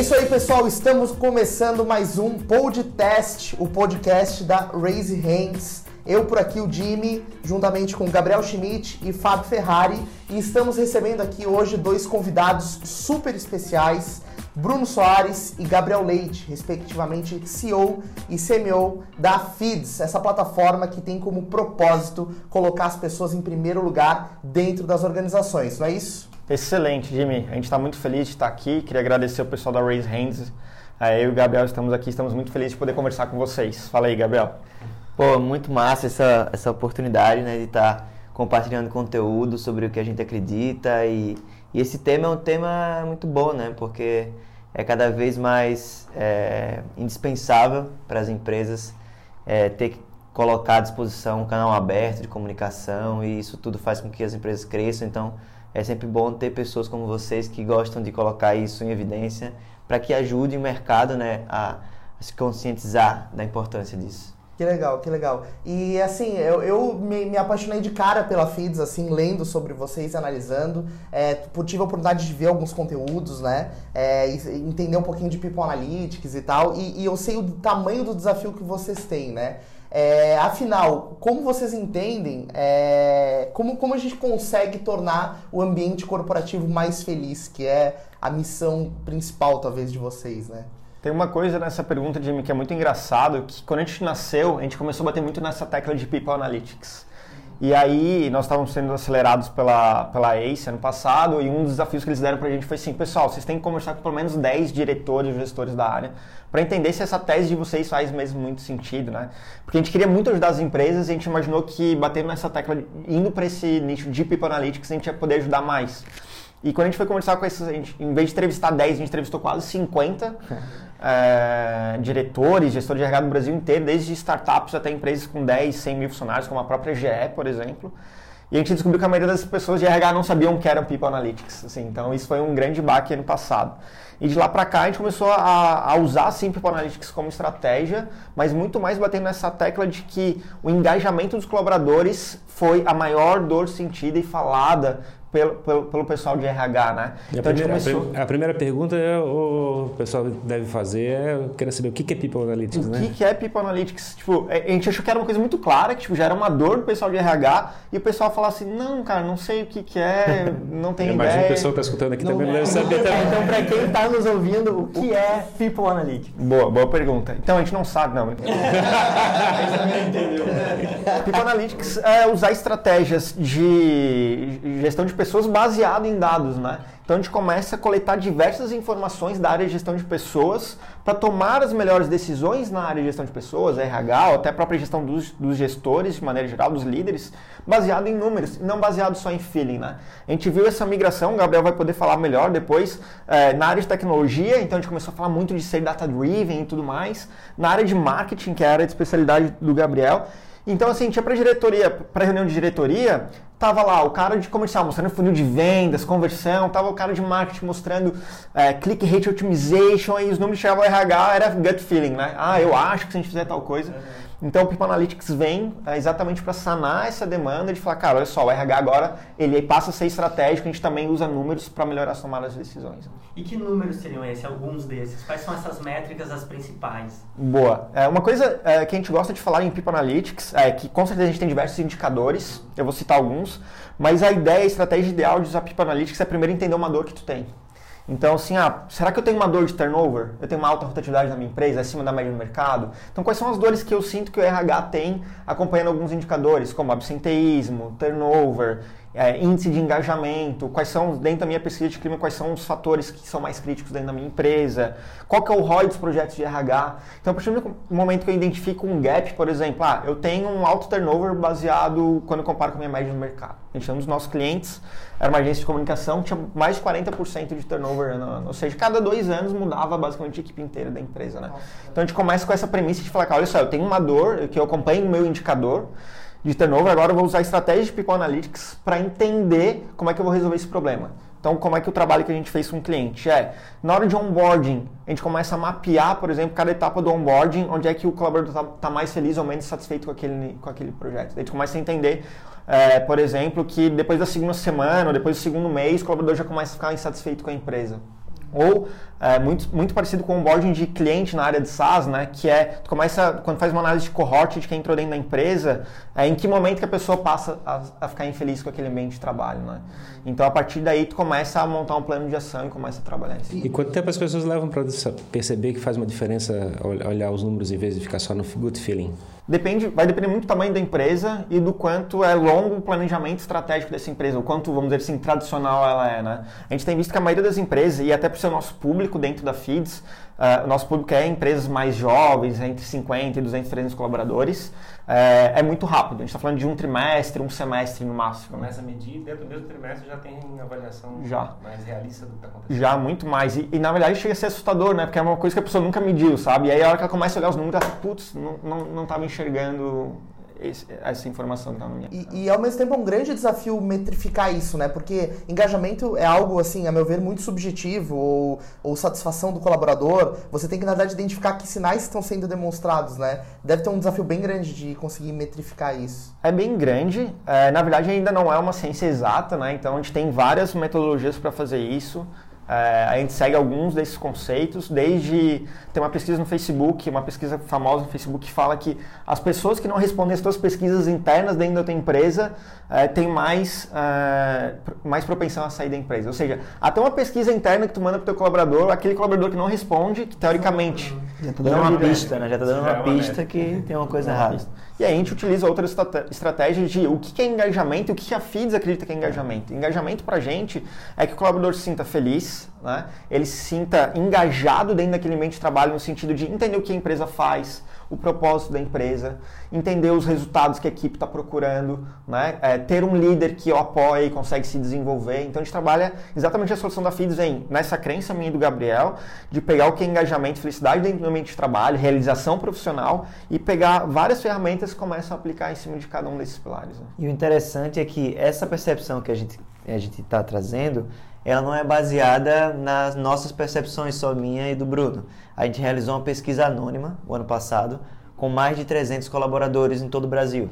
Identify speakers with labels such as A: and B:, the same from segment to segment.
A: isso aí, pessoal. Estamos começando mais um podcast, o podcast da Raise Hands. Eu por aqui, o Jimmy, juntamente com Gabriel Schmidt e Fábio Ferrari. E estamos recebendo aqui hoje dois convidados super especiais. Bruno Soares e Gabriel Leite, respectivamente CEO e CMO da Feeds, essa plataforma que tem como propósito colocar as pessoas em primeiro lugar dentro das organizações, não é isso?
B: Excelente, Jimmy. A gente está muito feliz de estar aqui. Queria agradecer o pessoal da Raise Hands. Eu e o Gabriel estamos aqui, estamos muito felizes de poder conversar com vocês. Fala aí, Gabriel.
C: Pô, muito massa essa, essa oportunidade né, de estar compartilhando conteúdo sobre o que a gente acredita e, e esse tema é um tema muito bom, né? Porque é cada vez mais é, indispensável para as empresas é, ter que colocar à disposição um canal aberto de comunicação e isso tudo faz com que as empresas cresçam. Então, é sempre bom ter pessoas como vocês que gostam de colocar isso em evidência para que ajude o mercado né, a, a, se conscientizar da importância disso.
A: Que legal, que legal. E assim, eu, eu me, me, apaixonei de cara pela Feeds, assim, lendo sobre vocês, analisando. É, tive a oportunidade de ver alguns conteúdos, né? É, entender um pouquinho de People Analytics e tal. E, e eu sei o tamanho do desafio que vocês têm, né? É, afinal, como vocês entendem, é, como, como a gente consegue tornar o ambiente corporativo mais feliz, que é a missão principal, talvez, de vocês, né?
B: Tem uma coisa nessa pergunta, Jimmy, que é muito engraçado, que quando a gente nasceu, a gente começou a bater muito nessa tecla de People Analytics. E aí, nós estávamos sendo acelerados pela, pela ACE ano passado, e um dos desafios que eles deram para a gente foi assim, pessoal, vocês têm que conversar com pelo menos 10 diretores gestores da área, para entender se essa tese de vocês faz mesmo muito sentido, né? Porque a gente queria muito ajudar as empresas e a gente imaginou que batendo nessa tecla, indo para esse nicho de People Analytics, a gente ia poder ajudar mais. E quando a gente foi conversar com esses, gente, em vez de entrevistar 10, a gente entrevistou quase 50 é, diretores, gestores de RH do Brasil inteiro, desde startups até empresas com 10, 100 mil funcionários, como a própria GE, por exemplo. E a gente descobriu que a maioria das pessoas de RH não sabiam o que era People Analytics. Assim, então, isso foi um grande baque ano passado. E de lá para cá, a gente começou a, a usar, sim, People Analytics como estratégia, mas muito mais batendo nessa tecla de que o engajamento dos colaboradores foi a maior dor sentida e falada pelo, pelo, pelo, pessoal de RH, né?
D: Então, a, primeira, começou... a, primeira pergunta é, o pessoal deve fazer é, eu quero saber o que é People Analytics,
B: o
D: né?
B: O que é People Analytics? Tipo, é, a gente achou que era uma coisa muito clara, que tipo, já era uma dor do pessoal de RH, e o pessoal falava assim, não, cara, não sei o que, que é, não tem ideia.
D: Imagina o pessoal que está escutando aqui não também não deve saber também.
A: Então, para quem está nos ouvindo, o que é People Analytics?
B: Boa, boa pergunta. Então, a gente não sabe, não. People Analytics é usar estratégias de gestão de pessoas baseado em dados, né? Então a gente começa a coletar diversas informações da área de gestão de pessoas para tomar as melhores decisões na área de gestão de pessoas, RH, ou até a própria gestão dos, dos gestores, de maneira geral, dos líderes, baseado em números, não baseado só em feeling, né? A gente viu essa migração, o Gabriel vai poder falar melhor depois, é, na área de tecnologia, então a gente começou a falar muito de ser data-driven e tudo mais, na área de marketing, que é a área de especialidade do Gabriel, então, assim, tinha para diretoria, para reunião de diretoria, tava lá o cara de comercial mostrando funil de vendas, conversão, tava o cara de marketing mostrando é, click rate optimization, e os números chegavam ao RH, era gut feeling, né? Ah, eu acho que se a gente fizer tal coisa. Então o People Analytics vem é, exatamente para sanar essa demanda de falar, cara, olha só, o RH agora ele passa a ser estratégico, a gente também usa números para melhorar as tomadas de decisões.
E: E que números seriam esses, alguns desses? Quais são essas métricas as principais?
B: Boa. É, uma coisa é, que a gente gosta de falar em People Analytics é que com certeza a gente tem diversos indicadores, eu vou citar alguns, mas a ideia, a estratégia ideal de usar People Analytics é primeiro entender uma dor que tu tem. Então, assim, ah, será que eu tenho uma dor de turnover? Eu tenho uma alta rotatividade na minha empresa, acima da média do mercado? Então, quais são as dores que eu sinto que o RH tem acompanhando alguns indicadores, como absenteísmo, turnover, é, índice de engajamento, quais são, dentro da minha pesquisa de clima, quais são os fatores que são mais críticos dentro da minha empresa, qual que é o ROI dos projetos de RH. Então, a partir do momento que eu identifico um gap, por exemplo, ah, eu tenho um alto turnover baseado quando eu comparo com a minha média no mercado. A gente, um dos nossos clientes era uma agência de comunicação, tinha mais de 40% de turnover ano, ano, ou seja, cada dois anos mudava basicamente a equipe inteira da empresa, né? Então, a gente começa com essa premissa de falar, olha só, eu tenho uma dor, que eu acompanho o meu indicador, de turnover, agora eu vou usar estratégia de People Analytics para entender como é que eu vou resolver esse problema. Então, como é que o trabalho que a gente fez com o cliente é, na hora de onboarding, a gente começa a mapear, por exemplo, cada etapa do onboarding, onde é que o colaborador está tá mais feliz ou menos satisfeito com aquele, com aquele projeto. A gente começa a entender, é, por exemplo, que depois da segunda semana ou depois do segundo mês, o colaborador já começa a ficar insatisfeito com a empresa. Ou é, muito, muito parecido com o onboarding de cliente na área de SaaS, né? Que é, tu começa, quando faz uma análise de cohort de quem entrou dentro da empresa, é, em que momento que a pessoa passa a, a ficar infeliz com aquele ambiente de trabalho, né? Então, a partir daí, tu começa a montar um plano de ação e começa a trabalhar cima.
D: E quanto tempo as pessoas levam para perceber que faz uma diferença olhar os números em vez de ficar só no good feeling?
B: Depende, vai depender muito do tamanho da empresa e do quanto é longo o planejamento estratégico dessa empresa, o quanto, vamos dizer assim, tradicional ela é, né? A gente tem visto que a maioria das empresas, e até ser o nosso público dentro da Feeds, uh, o nosso público é empresas mais jovens, entre 50 e 200, 300 colaboradores, é, é muito rápido. A gente está falando de um trimestre, um semestre no máximo.
D: Começa a medir, dentro do mesmo trimestre já tem avaliação
B: já.
D: mais realista do que está acontecendo.
B: Já, muito mais. E, e, na verdade chega a ser assustador, né? Porque é uma coisa que a pessoa nunca mediu, sabe? E aí a hora que ela começa a olhar os números, ela putz, não estava enxergando esse, essa informação que tá na minha.
A: E, e, ao mesmo tempo é um grande desafio metrificar isso, né? Porque engajamento é algo, assim, a meu ver, muito subjetivo, ou, ou satisfação do colaborador. Você tem que, na verdade, identificar que sinais estão sendo demonstrados, né? Deve ter um desafio bem grande de conseguir metrificar isso.
B: É bem grande. É, na verdade, ainda não é uma ciência exata, né? Então a gente tem várias metodologias para fazer isso. É, a gente segue alguns desses conceitos, desde tem uma pesquisa no Facebook, uma pesquisa famosa no Facebook que fala que as pessoas que não respondem as suas pesquisas internas dentro da tua empresa é, têm mais, é, mais propensão a sair da empresa. Ou seja, até uma pesquisa interna que tu manda para o teu colaborador, aquele colaborador que não responde, que teoricamente...
C: Já está dando uma pista, né? Já está dando uma pista que tem uma coisa errada.
B: E aí a gente utiliza outras estratégias de o que é engajamento e o que a FIDS acredita que é engajamento. Engajamento para a gente é que o colaborador se sinta feliz, né? ele se sinta engajado dentro daquele ambiente de trabalho no sentido de entender o que a empresa faz, o propósito da empresa, entender os resultados que a equipe está procurando, né? É, ter um líder que o apoia e consegue se desenvolver. Então a gente trabalha exatamente a solução da FIDS nessa crença minha e do Gabriel de pegar o que é engajamento, felicidade dentro do ambiente de trabalho, realização profissional e pegar várias ferramentas que começam a aplicar em cima de cada um desses pilares. Né?
C: E o interessante é que essa percepção que a gente a gente está trazendo ela não é baseada nas nossas percepções, só minha e do Bruno. A gente realizou uma pesquisa anônima o ano passado com mais de 300 colaboradores em todo o Brasil,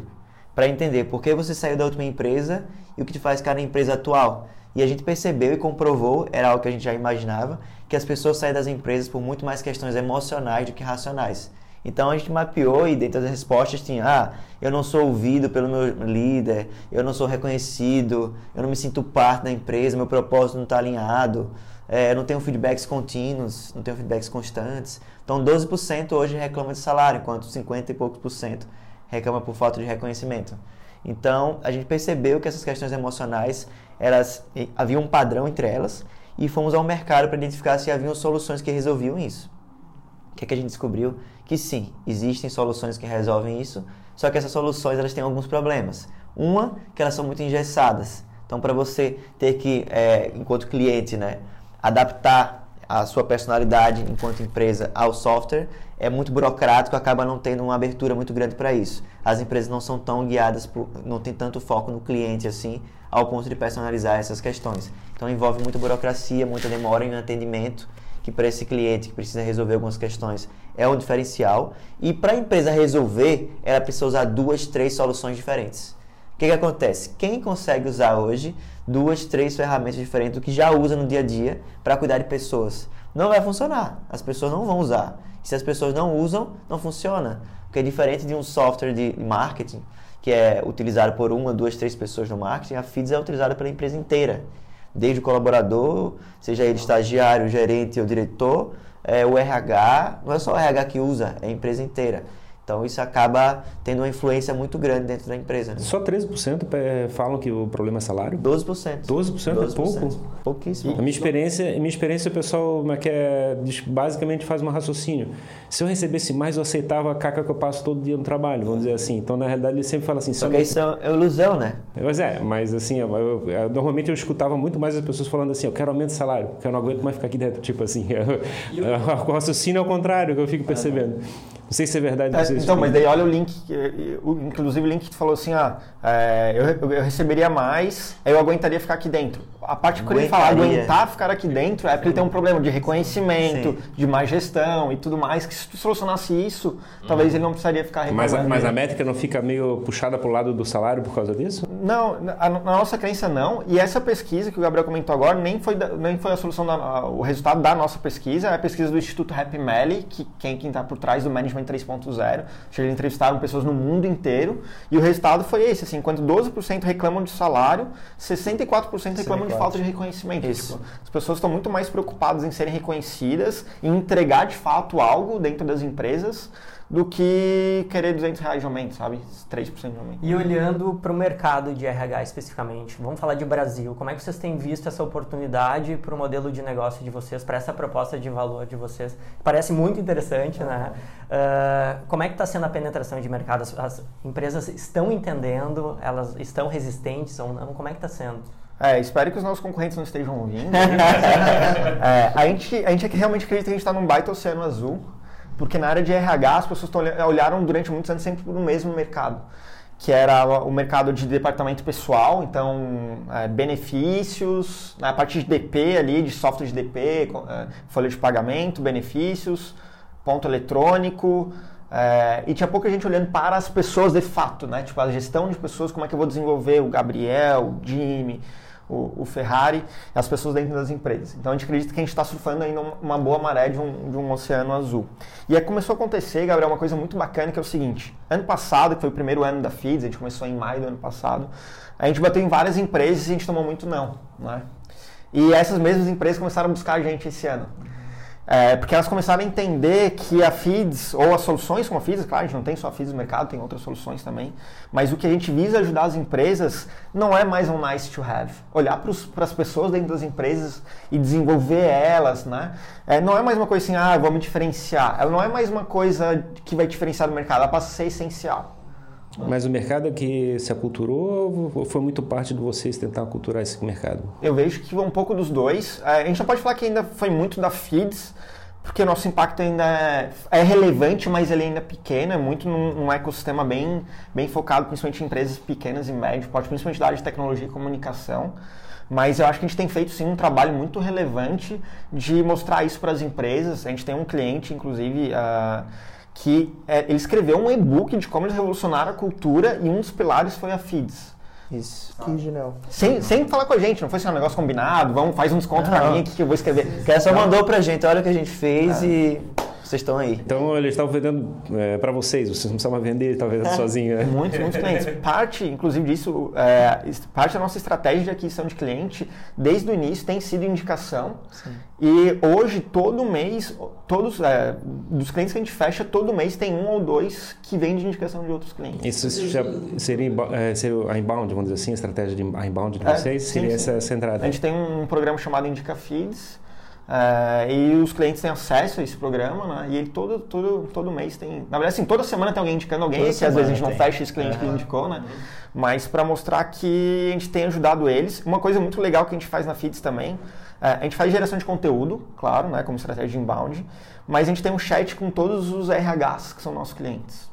C: para entender por que você saiu da última empresa e o que te faz ficar na empresa atual. E a gente percebeu e comprovou, era algo que a gente já imaginava, que as pessoas saem das empresas por muito mais questões emocionais do que racionais. Então a gente mapeou e dentro das respostas tinha: ah, eu não sou ouvido pelo meu líder, eu não sou reconhecido, eu não me sinto parte da empresa, meu propósito não está alinhado, é, eu não tenho feedbacks contínuos, não tenho feedbacks constantes. Então 12% hoje reclama de salário, enquanto 50 e poucos por cento reclama por falta de reconhecimento. Então a gente percebeu que essas questões emocionais elas havia um padrão entre elas e fomos ao mercado para identificar se haviam soluções que resolviam isso. O que, é que a gente descobriu? Que sim, existem soluções que resolvem isso, só que essas soluções elas têm alguns problemas. Uma, que elas são muito engessadas. Então, para você ter que, é, enquanto cliente, né, adaptar a sua personalidade enquanto empresa ao software, é muito burocrático, acaba não tendo uma abertura muito grande para isso. As empresas não são tão guiadas, por, não tem tanto foco no cliente assim, ao ponto de personalizar essas questões. Então envolve muita burocracia, muita demora em atendimento que para esse cliente que precisa resolver algumas questões é um diferencial. E para a empresa resolver, ela precisa usar duas, três soluções diferentes. O que, que acontece? Quem consegue usar hoje duas, três ferramentas diferentes do que já usa no dia a dia para cuidar de pessoas? Não vai funcionar. As pessoas não vão usar. E se as pessoas não usam, não funciona. Porque é diferente de um software de marketing que é utilizado por uma, duas, três pessoas no marketing, a FIDS é utilizada pela empresa inteira desde o colaborador, seja ele estagiário, gerente ou diretor, é, o RH, não é só o RH que usa, é a empresa inteira. Então isso acaba tendo uma influência muito grande dentro da empresa. Né?
D: Só 13% falam que o problema é salário?
C: 12%.
D: 12%, 12% é pouco?
C: Pouquíssimo.
D: A minha experiência, a minha experiência o pessoal quer, basicamente faz um raciocínio. Se eu recebesse mais, eu aceitava a caca que eu passo todo dia no trabalho, vamos dizer assim. Então, na realidade, ele sempre fala assim...
C: Só que isso é ilusão, né?
D: Pois é, mas assim, eu, eu, eu, normalmente eu escutava muito mais as pessoas falando assim, eu quero aumento de salário, porque eu não aguento mais ficar aqui dentro. Tipo assim, o raciocínio é o contrário que eu fico percebendo. Não sei se é verdade.
B: É, então, mas daí olha o link, inclusive o link que tu falou assim, ah, é, eu, eu, receberia mais, aí eu aguentaria ficar aqui dentro. a parte que ele fala, aguentar ficar aqui dentro, é porque ele tem um problema de reconhecimento,
C: Sim.
B: de má gestão e tudo mais, que se tu solucionasse isso, talvez ele não precisaria ficar
D: Mas, a-
B: reclamando.
D: mas a métrica não fica meio puxada pro lado do salário por causa disso?
B: Não, na, na nossa crença não. E essa pesquisa que o Gabriel comentou agora nem foi, da- nem foi a solução, da, a- o resultado da nossa pesquisa, é a pesquisa do Instituto Happy Valley, que quem está por trás do Management 3.0. Eles entrevistaram pessoas no mundo inteiro e o resultado foi esse, assim, enquanto 12% reclamam de salário, 64% reclamam de
A: 64.
B: falta de reconhecimento.
C: Isso.
B: Tipo, as pessoas estão muito mais preocupadas em serem reconhecidas, em entregar de fato algo dentro das empresas, do que querer 200 reais de aumento, sabe? 3% de aumento.
F: E olhando para o mercado de RH especificamente, vamos falar de Brasil. Como é que vocês têm visto essa oportunidade para o modelo de negócio de vocês, para essa proposta de valor de vocês? Parece muito interessante, né? Ah, como é que está sendo a penetração de mercado? As, as empresas estão entendendo? Elas estão resistentes ou não? Como é que está sendo?
B: É, espero que os nossos concorrentes não estejam ouvindo. É, a, gente, a gente realmente acredita que a gente está num baita oceano azul, porque na área de RH as pessoas olharam durante muitos anos sempre no mesmo mercado, que era o mercado de departamento pessoal, então é, benefícios, na parte de DP ali, de software de DP, é, folha de pagamento, benefícios, ponto eletrônico, é, e tinha pouca gente olhando para as pessoas de fato, né? Tipo, a gestão de pessoas, como é que eu vou desenvolver o Gabriel, o Jimmy, o, o Ferrari, as pessoas dentro das empresas. Então a gente acredita que a gente está surfando ainda uma- boa maré de um, de um oceano azul. E aí começou a acontecer, Gabriel, uma coisa muito bacana que é o seguinte: ano passado, que foi o primeiro ano da FIDS, a gente começou em maio do ano passado, a gente bateu em várias empresas e a gente tomou muito não, né? E essas mesmas empresas começaram a buscar a gente esse ano. É, porque elas começaram a entender que a FIDS, ou as soluções como a FIDS, claro, a gente não tem só a FIDS no mercado, tem outras soluções também, mas o que a gente visa ajudar as empresas não é mais um nice to have. Olhar para as pessoas dentro das empresas e desenvolver elas, né? É, não é mais uma coisa assim, ah, vou me diferenciar. Ela não é mais uma coisa que vai diferenciar do mercado, ela passa a ser essencial.
D: Mas o mercado é que se aculturou ou foi muito parte de vocês tentar aculturar esse mercado?
B: Eu vejo que um pouco dos dois. A gente não pode falar que ainda foi muito da FIDS, porque o nosso impacto ainda é, relevante, mas ele ainda é pequeno, é muito num, num ecossistema bem, bem focado, principalmente em empresas pequenas e médio, porte, principalmente da área de tecnologia e comunicação. Mas eu acho que a gente tem feito sim um trabalho muito relevante de mostrar isso para as empresas. A gente tem um cliente, inclusive, ah, que é, ele escreveu um e-book de como eles revolucionaram a cultura e um dos pilares foi a FIDS.
C: Isso.
A: Que genial.
B: Sem, sem falar com a gente, não foi assim um negócio combinado, vamos, faz um desconto pra
C: Não.
B: mim aqui que eu vou escrever.
C: O cara só mandou pra gente, olha o que a gente fez e vocês estão aí.
D: Então eles estavam vendendo é, para vocês, vocês não precisavam vender, estavam vendendo sozinho. Né?
B: Muitos, muitos clientes. Parte, inclusive, disso, é, parte da nossa estratégia de aquisição de cliente, desde o início, tem sido indicação. E hoje, todo mês, todos é, dos clientes que a gente fecha, todo mês tem um ou dois que vêm de indicação de outros clientes.
D: Isso já seria, é, seria a inbound, vamos dizer assim, a estratégia de inbound de
B: É,
D: vocês?
B: sim,
D: seria
B: sim.
D: essa, essa entrada?
B: A gente tem um programa chamado Indica Feeds. Eh, e os clientes têm acesso a esse programa, né? E ele todo, todo, todo mês tem. Na verdade, assim, toda semana tem alguém indicando alguém,
C: Toda
B: que às vezes a gente não fecha esse cliente que indicou, né? Mas para mostrar que a gente tem ajudado eles. Uma coisa muito legal que a gente faz na Feeds também, eh, a gente faz geração de conteúdo, claro, né? Como estratégia de inbound, mas a gente tem um chat com todos os RHs que são nossos clientes.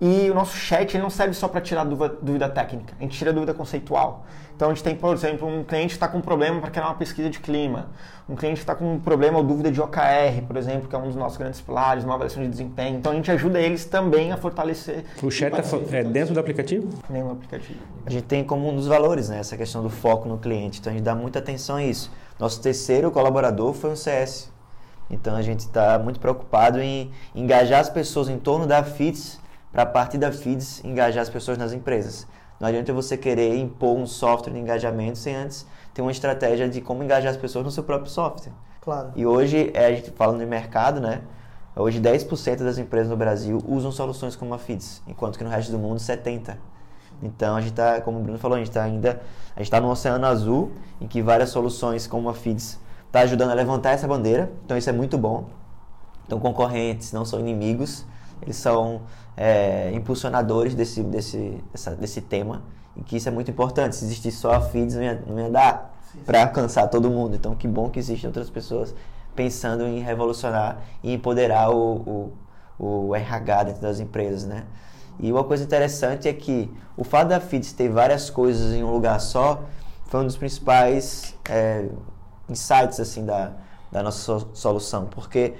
B: E o nosso chat ele não serve só para tirar dúvida, dúvida técnica, a gente tira dúvida conceitual. Então a gente tem, por exemplo, um cliente que está com um problema para criar uma pesquisa de clima, um cliente que está com um problema ou dúvida de OKR, por exemplo, que é um dos nossos grandes pilares, uma avaliação de desempenho. Então a gente ajuda eles também a fortalecer
D: O chat tá é dentro do aplicativo?
B: nenhum aplicativo.
C: A gente tem como um dos valores, né, essa questão do foco no cliente. Então a gente dá muita atenção a isso. Nosso terceiro colaborador foi um CS. Então a gente está muito preocupado em engajar as pessoas em torno da FITS, para a partir da FITS engajar as pessoas nas empresas. Não adianta você querer impor um software de engajamento sem antes ter uma estratégia de como engajar as pessoas no seu próprio software.
A: Claro.
C: E hoje, é, a gente falando de mercado, né? Hoje 10% das empresas no Brasil usam soluções como a FIDS, enquanto que no resto do mundo 70%. Então a gente está, como o Bruno falou, a gente está ainda, a gente está no oceano azul, em que várias soluções como a FIDS está ajudando a levantar essa bandeira, então isso é muito bom. Então concorrentes não são inimigos, eles são é, impulsionadores desse, desse, dessa, desse tema, e que isso é muito importante. Se existisse só a FIDS, não ia, não ia dar para alcançar todo mundo. Então que bom que existem outras pessoas pensando em revolucionar e empoderar o, o, o RH dentro das empresas, né? E uma coisa interessante é que o fato da FIDS ter várias coisas em um lugar só foi um dos principais é, insights assim da, da nossa so- solução, porque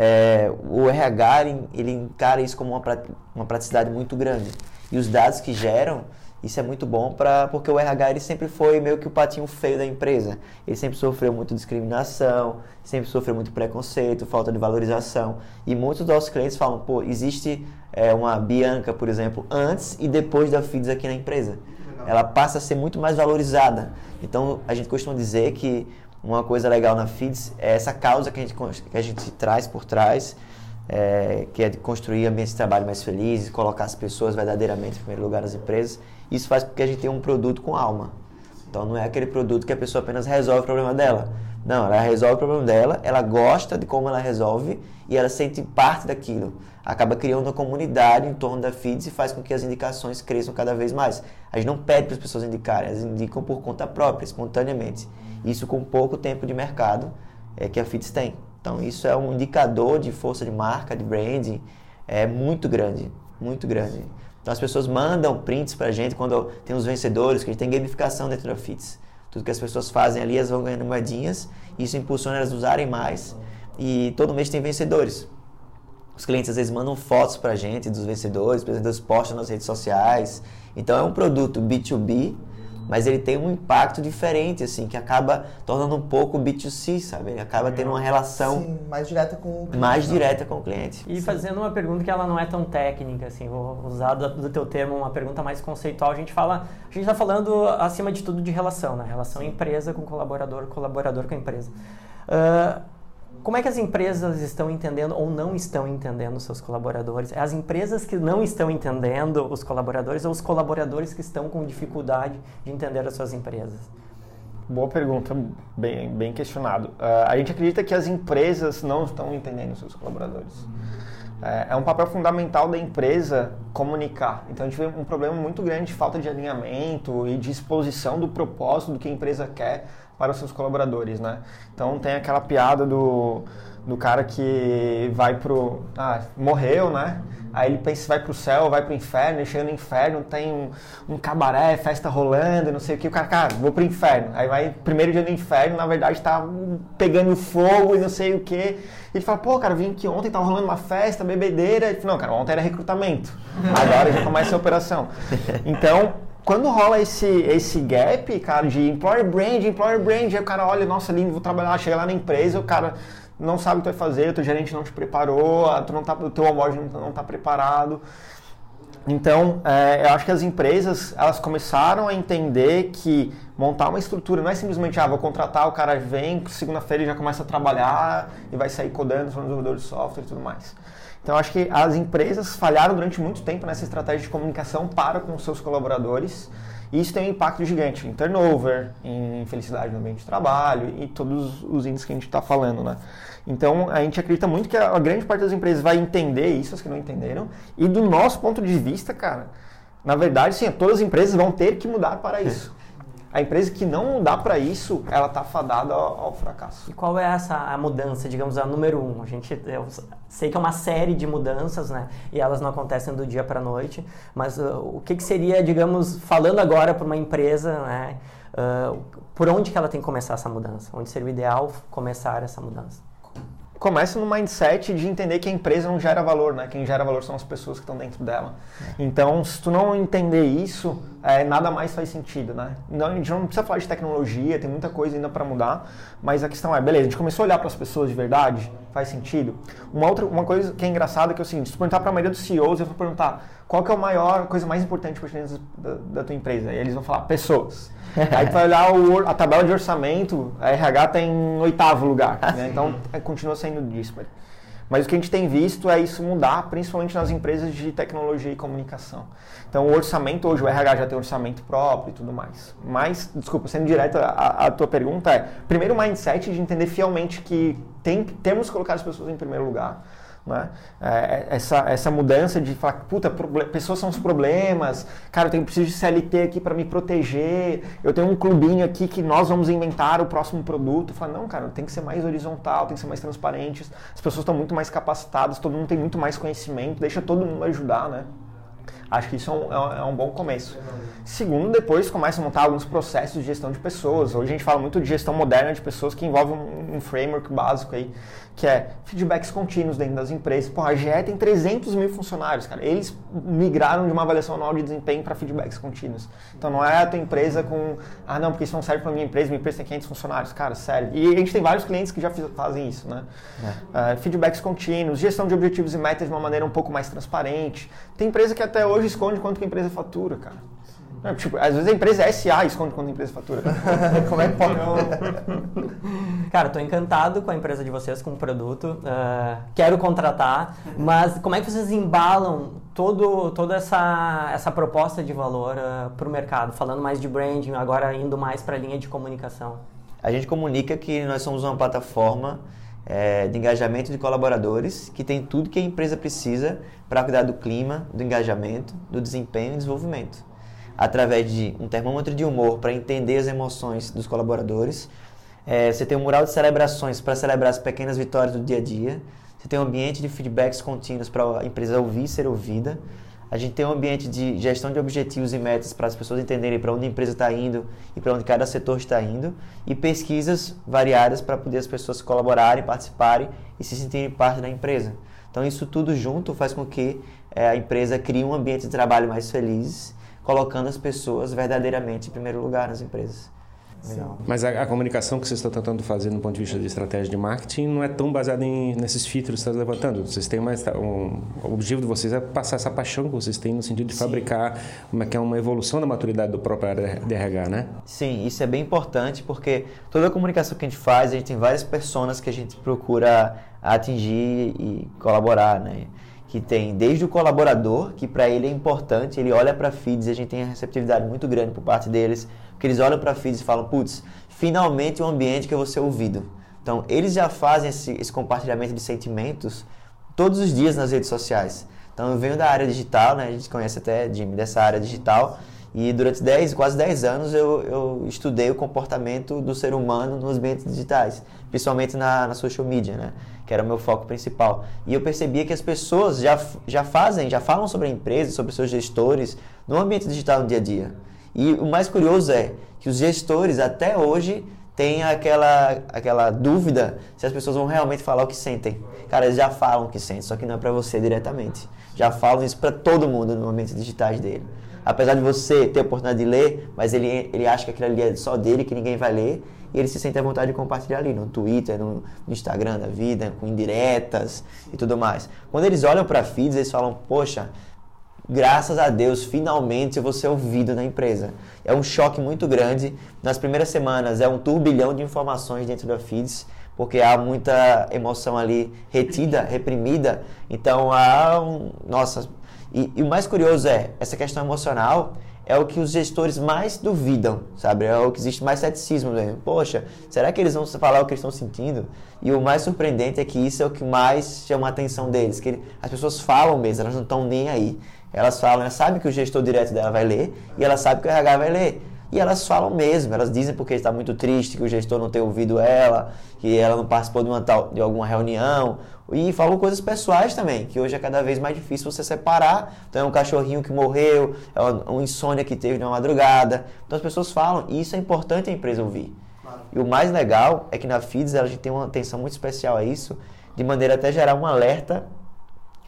C: é, o RH ele, ele encara isso como uma, pra- uma praticidade muito grande e os dados que geram isso é muito bom para porque o RH ele sempre foi meio que o patinho feio da empresa. Ele sempre sofreu muito discriminação, sempre sofreu muito preconceito, falta de valorização. E muitos dos nossos clientes falam, pô, existe é, uma Bianca, por exemplo, antes e depois da FIDS aqui na empresa. Ela passa a ser muito mais valorizada. Então a gente costuma dizer que uma coisa legal na FIDS é essa causa que a gente, que a gente traz por trás, é, que é de construir ambientes de trabalho mais felizes, colocar as pessoas verdadeiramente em primeiro lugar nas empresas. Isso faz com que a gente tenha um produto com alma. Então não é aquele produto que a pessoa apenas resolve o problema dela. Não, ela resolve o problema dela, ela gosta de como ela resolve e ela sente parte daquilo. Acaba criando uma comunidade em torno da FIDS e faz com que as indicações cresçam cada vez mais. A gente não pede para as pessoas indicarem, elas indicam por conta própria, espontaneamente. Isso com pouco tempo de mercado é, que a FIDS tem. Então isso é um indicador de força de marca, de branding, é muito grande, muito grande. Então as pessoas mandam prints pra gente quando tem os vencedores, que a gente tem gamificação dentro da FITS. Tudo que as pessoas fazem ali, elas vão ganhando moedinhas, isso impulsiona elas a usarem mais. E todo mês tem vencedores. Os clientes às vezes mandam fotos pra gente dos vencedores, os vencedores postam nas redes sociais. Então é um produto B2B, mas ele tem um impacto diferente, assim, que acaba tornando um pouco B2C, sabe? Ele acaba tendo uma relação
A: Sim, mais direta com o
C: mais direta com o cliente.
F: E fazendo uma pergunta que ela não é tão técnica, assim, vou usar do, do teu termo uma pergunta mais conceitual. A gente fala, a gente está falando acima de tudo de relação, né? Relação empresa com colaborador, colaborador com a empresa. Ah, como é que as empresas estão entendendo ou não estão entendendo seus colaboradores? É as empresas que não estão entendendo os colaboradores ou os colaboradores que estão com dificuldade de entender as suas empresas?
B: Boa pergunta, bem, bem questionado. Ah, a gente acredita que as empresas não estão entendendo seus colaboradores. É, é um papel fundamental da empresa comunicar. Então a gente vê um problema muito grande de falta de alinhamento e de exposição do propósito do que a empresa quer para os seus colaboradores, né? Então tem aquela piada do, do cara que vai pro... Ah, morreu, né? Aí ele pensa vai pro céu, vai pro inferno, ele chega no inferno, tem um, um cabaré, festa rolando, não sei o que, o cara, cara, vou pro inferno. Aí vai, primeiro dia no inferno, na verdade tá pegando fogo e não sei o que. E ele fala, pô, cara, vim aqui ontem, tava rolando uma festa, bebedeira. Ele fala, não, cara, ontem era recrutamento. Agora já começa a operação. Então, quando rola esse, esse gap, cara, de employer brand, employer brand, aí o cara olha, nossa, lindo, vou trabalhar, chega lá na empresa, o cara não sabe o que vai fazer, o teu gerente não te preparou, tu não tá, o teu onboarding não está preparado. Então, é, eu acho que as empresas, elas começaram a entender que montar uma estrutura não é simplesmente, ah, vou contratar, o cara vem, segunda-feira já começa a trabalhar e vai sair codando, sendo desenvolvedor de software e tudo mais. Então, acho que as empresas falharam durante muito tempo nessa estratégia de comunicação para com seus colaboradores. E isso tem um impacto gigante em turnover, em felicidade no ambiente de trabalho e todos os índices que a gente está falando, né? Então, a gente acredita muito que a grande parte das empresas vai entender isso, as que não entenderam. E do nosso ponto de vista, cara, na verdade, sim, todas as empresas vão ter que mudar para isso. A empresa que não mudar para isso, ela está fadada ao, ao, fracasso.
F: E qual é essa a mudança, digamos, a número um? A gente, eu sei que é uma série de mudanças, né? E elas não acontecem do dia para a noite. Mas uh, o que, que, seria, digamos, falando agora para uma empresa, né? Uh, por onde que ela tem que começar essa mudança? Onde seria o ideal começar essa mudança?
B: Começa no mindset de entender que a empresa não gera valor, né? Quem gera valor são as pessoas que estão dentro dela. Então, se tu não entender isso, é, nada mais faz sentido, né? Não, a gente não precisa falar de tecnologia, tem muita coisa ainda para mudar, mas a questão é, beleza, a gente começou a olhar para as pessoas de verdade, faz sentido? Uma outra, uma coisa que é engraçada é que é o seguinte, se tu perguntar para a maioria dos CEOs, eu vou perguntar qual que é a maior coisa mais importante para dentro da, da tua empresa? E eles vão falar pessoas. Aí tu vai olhar o, a tabela de orçamento, a RH está em oitavo lugar, né? então é, continua sendo dísparo. Mas o que a gente tem visto é isso mudar, principalmente nas empresas de tecnologia e comunicação. Então, o orçamento hoje, o RH já tem orçamento próprio e tudo mais. Mas, desculpa, sendo direto, a, a tua pergunta é: primeiro, o mindset de entender fielmente que tem, temos que colocar as pessoas em primeiro lugar. Né? É, essa, essa mudança de falar, puta, pessoas são os problemas, cara, eu tenho, preciso de CLT aqui para me proteger, eu tenho um clubinho aqui que nós vamos inventar o próximo produto. Fala, não, cara, tem que ser mais horizontal, tem que ser mais transparente, as pessoas estão muito mais capacitadas, todo mundo tem muito mais conhecimento, deixa todo mundo ajudar, né? Acho que isso é um, é um- é um bom começo. Segundo, depois começa a montar alguns processos de gestão de pessoas. Hoje a gente fala muito de gestão moderna de pessoas que envolve um, um framework básico aí, que é feedbacks contínuos dentro das empresas. Pô, a GE tem 300 mil funcionários, cara. Eles migraram de uma avaliação anual de desempenho para feedbacks contínuos. Então não é a tua empresa com, ah não, porque isso não serve para minha empresa, minha empresa tem 500 funcionários. Cara, sério. E a gente tem vários clientes que já fazem isso, né? Ah, feedbacks contínuos, gestão de objetivos e metas de uma maneira um pouco mais transparente. Tem empresa que até hoje esconde quanto que a empresa fatura, cara. É, tipo, às vezes a empresa é SA esconde quanto a empresa fatura.
A: Como é que pode?
F: Cara, tô encantado com a empresa de vocês, com o produto. ah, quero contratar, mas como é que vocês embalam todo, toda essa, essa proposta de valor para o mercado? Falando mais de branding, agora indo mais para a linha de comunicação.
C: A gente comunica que nós somos uma plataforma eh, de engajamento de colaboradores que tem tudo que a empresa precisa para cuidar do clima, do engajamento, do desempenho e desenvolvimento. Através de um termômetro de humor para entender as emoções dos colaboradores, eh, você tem um mural de celebrações para celebrar as pequenas vitórias do dia a dia, você tem um ambiente de feedbacks contínuos para a empresa ouvir e ser ouvida, a gente tem um ambiente de gestão de objetivos e metas para as pessoas entenderem para onde a empresa está indo e para onde cada setor está indo, e pesquisas variadas para poder as pessoas colaborarem, participarem e se sentirem parte da empresa. Então, isso tudo junto faz com que eh, a empresa crie um ambiente de trabalho mais feliz, colocando as pessoas verdadeiramente em primeiro lugar nas empresas. Legal.
D: Mas a, a comunicação que vocês estão tentando fazer no ponto de vista de estratégia de marketing não é tão baseada em, nesses filtros que está levantando. Vocês têm mais um, o objetivo de vocês é passar essa paixão que vocês têm no sentido de fabricar uma que é uma evolução da maturidade do próprio DRH, né?
C: Sim, isso é bem importante porque toda a comunicação que a gente faz, a gente tem várias pessoas que a gente procura atingir e colaborar, né? Que tem desde o colaborador, que para ele é importante, ele olha para feeds e a gente tem a receptividade muito grande por parte deles, porque eles olham para feeds e falam, putz, finalmente um ambiente que eu vou ser ouvido. Então, eles já fazem esse, esse compartilhamento de sentimentos todos os dias nas redes sociais. Então, eu venho da área digital, né? A gente conhece até, Jimmy, dessa área digital. E durante 10, quase 10 anos eu, eu estudei o comportamento do ser humano nos ambientes digitais, principalmente na, na social media, né? que era o meu foco principal. E eu percebia que as pessoas já, já fazem, já falam sobre a empresa, sobre seus gestores no ambiente digital no dia a dia. E o mais curioso é que os gestores até hoje têm aquela, aquela dúvida se as pessoas vão realmente falar o que sentem. Cara, eles já falam o que sentem, só que não é para você diretamente. Já falam isso para todo mundo no ambiente digitais dele apesar de você ter a oportunidade de ler, mas ele, ele acha que aquilo ali é só dele, que ninguém vai ler, e ele se sente à vontade de compartilhar ali no Twitter, no, no Instagram da vida, com indiretas e tudo mais. Quando eles olham para feeds, eles falam, poxa, graças a Deus, finalmente eu vou ser ouvido na empresa. É um choque muito grande. Nas primeiras semanas é um turbilhão de informações dentro da feeds, porque há muita emoção ali retida, reprimida. Então há um, nossa, e, e, o mais curioso é, essa questão emocional é o que os gestores mais duvidam, sabe? É o que existe mais ceticismo. Poxa, será que eles vão falar o que eles estão sentindo? E o mais surpreendente é que isso é o que mais chama a atenção deles, que ele, as pessoas falam mesmo, elas não estão nem aí. Elas falam, elas sabem que o gestor direto dela vai ler e elas sabem que o RH vai ler. E elas falam mesmo, elas dizem porque está muito triste que o gestor não tem ouvido ela, que ela não participou de, uma tal, de alguma reunião, e falam coisas pessoais também, que hoje é cada vez mais difícil você separar. Então é um cachorrinho que morreu, é uma insônia que teve na madrugada. Então as pessoas falam, e isso é importante a empresa ouvir. Claro. E o mais legal é que na FIDS a gente tem uma atenção muito especial a isso, de maneira até gerar um alerta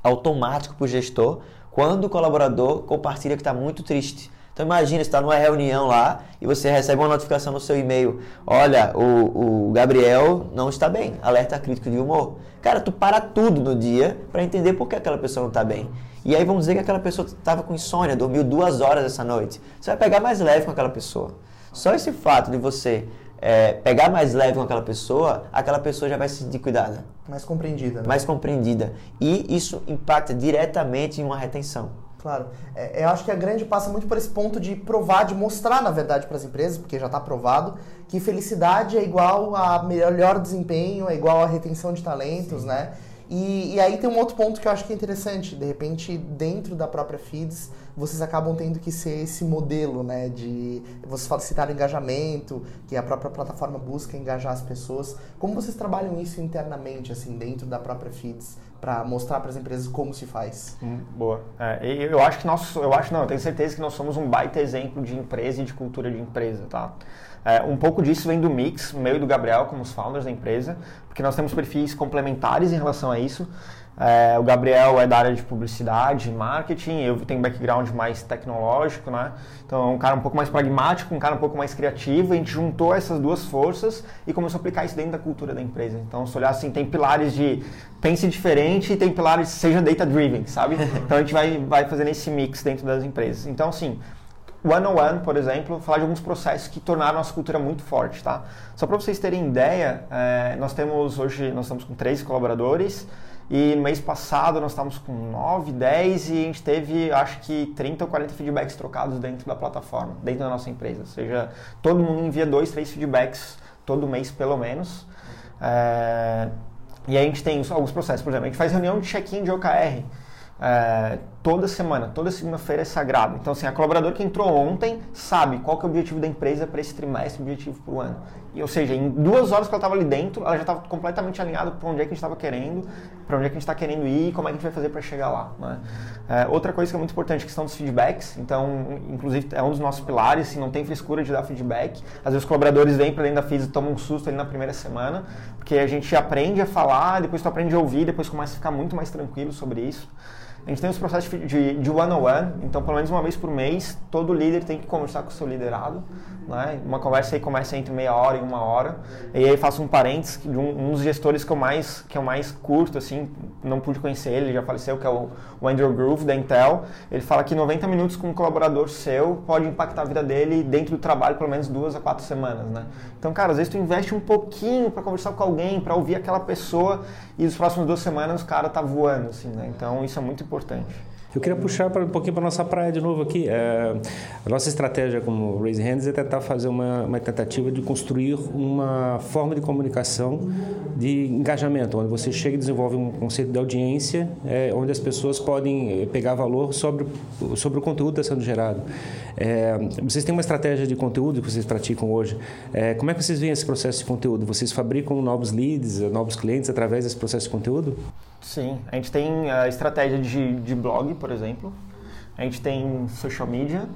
C: automático para o gestor quando o colaborador compartilha que está muito triste. Então imagina, você está numa reunião lá e você recebe uma notificação no seu e-mail. Olha, o, o Gabriel não está bem, alerta crítico de humor. Cara, tu para tudo no dia para entender por que aquela pessoa não está bem. E aí vamos dizer que aquela pessoa estava com insônia, dormiu duas horas essa noite. Você vai pegar mais leve com aquela pessoa. Só esse fato de você é, pegar mais leve com aquela pessoa, aquela pessoa já vai se sentir cuidada.
A: Mais compreendida. Né?
C: Mais compreendida. E isso impacta diretamente em uma retenção.
A: Claro. É, eu acho que a grande passa muito por esse ponto de provar, de mostrar, na verdade, para as empresas, porque já está provado, que felicidade é igual a melhor desempenho, é igual a retenção de talentos, Sim. né? E, e, aí tem um outro ponto que eu acho que é interessante. De repente, dentro da própria Feeds, vocês acabam tendo que ser esse modelo, né? De vocês citaram engajamento, que a própria plataforma busca engajar as pessoas. Como vocês trabalham isso internamente, assim, dentro da própria Feeds, para mostrar para as empresas como se faz?
B: Hum, boa. É, eu acho que nós, eu acho não, eu tenho certeza que nós somos um baita exemplo de empresa e de cultura de empresa, tá? É, um pouco disso vem do mix, meu e do Gabriel, como os founders da empresa, porque nós temos perfis complementares em relação a isso. É, o Gabriel é da área de publicidade, marketing, eu tenho um background mais tecnológico, né? Então, é um cara um pouco mais pragmático, um cara um pouco mais criativo. A gente juntou essas duas forças e começou a aplicar isso dentro da cultura da empresa. Então, se olhar assim, tem pilares de pense diferente e tem pilares seja data driven, sabe? Então, a gente vai, vai fazendo esse mix dentro das empresas. Então, assim, One on One, por exemplo, falar de alguns processos que tornaram nossa cultura muito forte, tá? Só para vocês terem ideia, é, nós temos hoje, nós estamos com 13 colaboradores e no mês passado nós estávamos com 9, 10 e a gente teve, acho que 30 ou 40 feedbacks trocados dentro da plataforma, dentro da nossa empresa. Ou seja, todo mundo envia dois, três feedbacks todo mês, pelo menos. É, e a gente tem alguns processos, por exemplo, a gente faz reunião de check-in de OKR é, toda semana, toda segunda-feira é sagrado. Então, assim, a colaboradora que entrou ontem sabe qual que é o objetivo da empresa para esse trimestre, objetivo para o ano. E, ou seja, em duas horas que ela estava ali dentro, ela já estava completamente alinhada para onde é que a gente estava querendo, para onde é que a gente está querendo ir e como é que a gente vai fazer para chegar lá. Né? É, outra coisa que é muito importante é a questão dos feedbacks. Então, inclusive, é um dos nossos pilares, assim, não tem frescura de dar feedback. Às vezes os colaboradores vêm para dentro da FIS e tomam um susto ali na primeira semana, porque a gente aprende a falar, depois tu aprende a ouvir, depois começa a ficar muito mais tranquilo sobre isso. A gente tem os processos de, de one-on-one, então pelo menos uma vez por mês, todo líder tem que conversar com o seu liderado. Né? Uma conversa aí começa entre meia hora e uma hora. E aí faço um parênteses de um, um, dos gestores que eu mais que eu mais curto, assim, não pude conhecer ele, já faleceu, que é o, o Andrew Groove da Intel. Ele fala que 90 minutos com um colaborador seu pode impactar a vida dele dentro do trabalho pelo menos duas a quatro semanas, né? Então, cara, às vezes tu investe um pouquinho para conversar com alguém, para ouvir aquela pessoa e nas próximas duas semanas o cara tá voando, assim, né? Então isso é muito importante.
D: Eu queria puxar pra, um pouquinho para nossa praia de novo aqui. É, a nossa estratégia como Raise Hands é tentar fazer uma, uma tentativa de construir uma forma de comunicação de engajamento, onde você chega e desenvolve um conceito de audiência, é, onde as pessoas podem eh, pegar valor sobre, sobre o conteúdo que está sendo gerado. É, vocês têm uma estratégia de conteúdo que vocês praticam hoje. É, como é que vocês veem esse processo de conteúdo? Vocês fabricam novos leads, novos clientes através desse processo de conteúdo?
B: Sim, a gente tem a estratégia de, de blog, por exemplo, a gente tem social media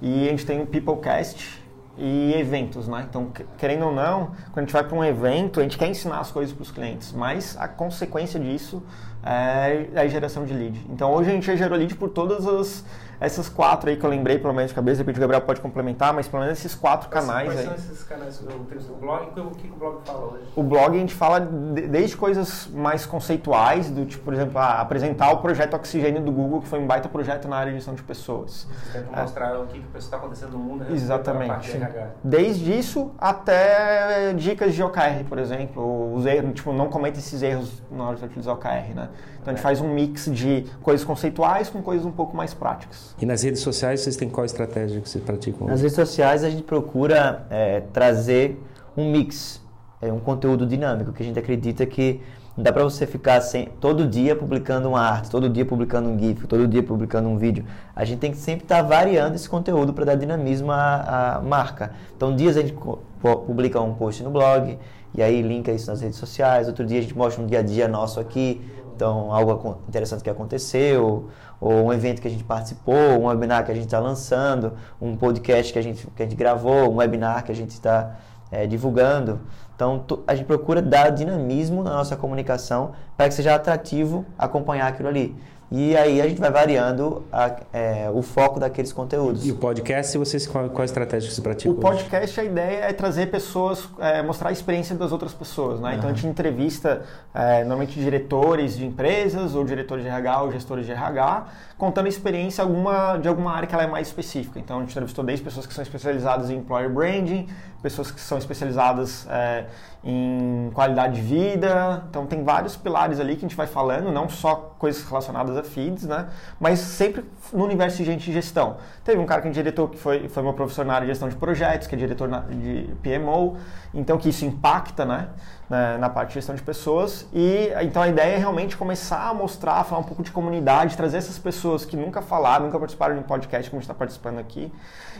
B: e a gente tem o Peoplecast e eventos, né? Então, querendo ou não, quando a gente vai para um evento, a gente quer ensinar as coisas para os clientes, mas a consequência disso é a geração de lead. Então, hoje a gente já gerou lead por todas as essas quatro aí que eu lembrei, pelo menos de cabeça, de repente o Gabriel pode complementar, mas pelo menos esses quatro canais
E: Quais
B: aí.
E: são esses canais? O blog, o que o blog fala hoje?
B: O blog a gente fala de, desde coisas mais conceituais, do tipo, por exemplo, ah, apresentar o projeto Oxigênio do Google, que foi um baita projeto na área de gestão de pessoas.
E: Você tenta é. mostrar o que está acontecendo no mundo. Né?
B: Exatamente. Desde isso até dicas de OKR, por exemplo, os erros, tipo, não cometa esses erros na hora de utilizar OKR, né? Então a gente faz um mix de coisas conceituais com coisas um pouco mais práticas.
D: E nas redes sociais vocês têm qual estratégia que vocês praticam?
C: Nas redes sociais a gente procura é, trazer um mix, é, um conteúdo dinâmico, que a gente acredita que não dá para você ficar sem, todo dia publicando uma arte, todo dia publicando um GIF, todo dia publicando um vídeo. A gente tem que sempre estar tá variando esse conteúdo para dar dinamismo à, à, marca. Então, dias a gente publica um post no blog, e aí linka isso nas redes sociais. Outro dia a gente mostra um dia a dia nosso aqui, então algo interessante que aconteceu, ou um evento que a gente participou, um webinar que a gente está lançando, um podcast que a gente, que a gente gravou, um webinar que a gente está é, divulgando. Então, a gente procura dar dinamismo na nossa comunicação para que seja atrativo acompanhar aquilo ali. E aí a gente vai variando a, é, o foco daqueles conteúdos.
D: E o podcast, vocês, qual, qual a estratégia que você pratica?
B: O podcast, hoje? a ideia é trazer pessoas, é, mostrar a experiência das outras pessoas. Né? Uhum. Então a gente entrevista é, normalmente diretores de empresas, ou diretores de RH, ou gestores de RH, contando a experiência alguma, de alguma área que ela é mais específica. Então a gente entrevistou 10 pessoas que são especializadas em employer branding, pessoas que são especializadas é, em qualidade de vida. Então tem vários pilares ali que a gente vai falando, não só coisas relacionadas Feeds, né? Mas sempre no universo de gente de gestão. Teve um cara que é diretor, que foi, foi meu professor na área de gestão de projetos, que é diretor na, de PMO, então que isso impacta, né? Na, na, parte de gestão de pessoas. E então a ideia é realmente começar a mostrar, falar um pouco de comunidade, trazer essas pessoas que nunca falaram, nunca participaram de um podcast como está participando aqui,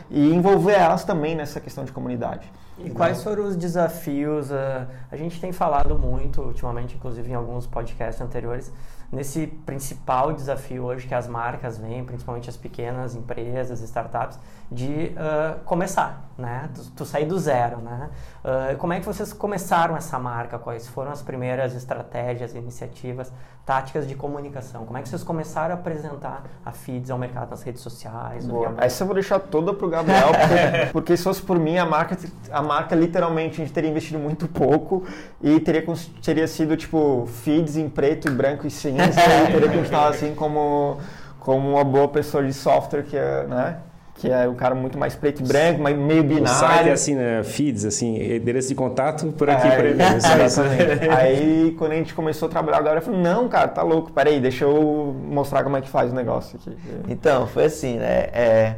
B: e envolver elas também nessa questão de comunidade.
F: E quais foram os desafios? Uh, a gente tem falado muito ultimamente, inclusive em alguns podcasts anteriores, nesse principal desafio hoje que as marcas vêm, principalmente as pequenas empresas, startups, de uh, começar, né? Tu, tu, sair do zero, né? Uh, como é que vocês começaram essa marca? Quais foram as primeiras estratégias, iniciativas, táticas de comunicação? Como é que vocês começaram a apresentar a Feeds ao mercado nas redes sociais?
B: Boa. Essa eu vou deixar toda pro Gabriel, porque, porque, se fosse por mim, a marca, a marca literalmente a gente teria investido muito pouco e teria, teria sido tipo Feeds em preto branco e cinza e teria continuado assim como, como uma boa pessoa de software que é, né? que é um cara muito mais preto e branco, mas meio binário. O
D: site é assim, né? Feeds, assim, endereço de contato por aqui, é, por ele.
B: aí, quando a gente começou a trabalhar, a galera falou, não, cara, tá louco, peraí, deixa eu mostrar como é que faz o negócio aqui.
C: Então, foi assim, né? É,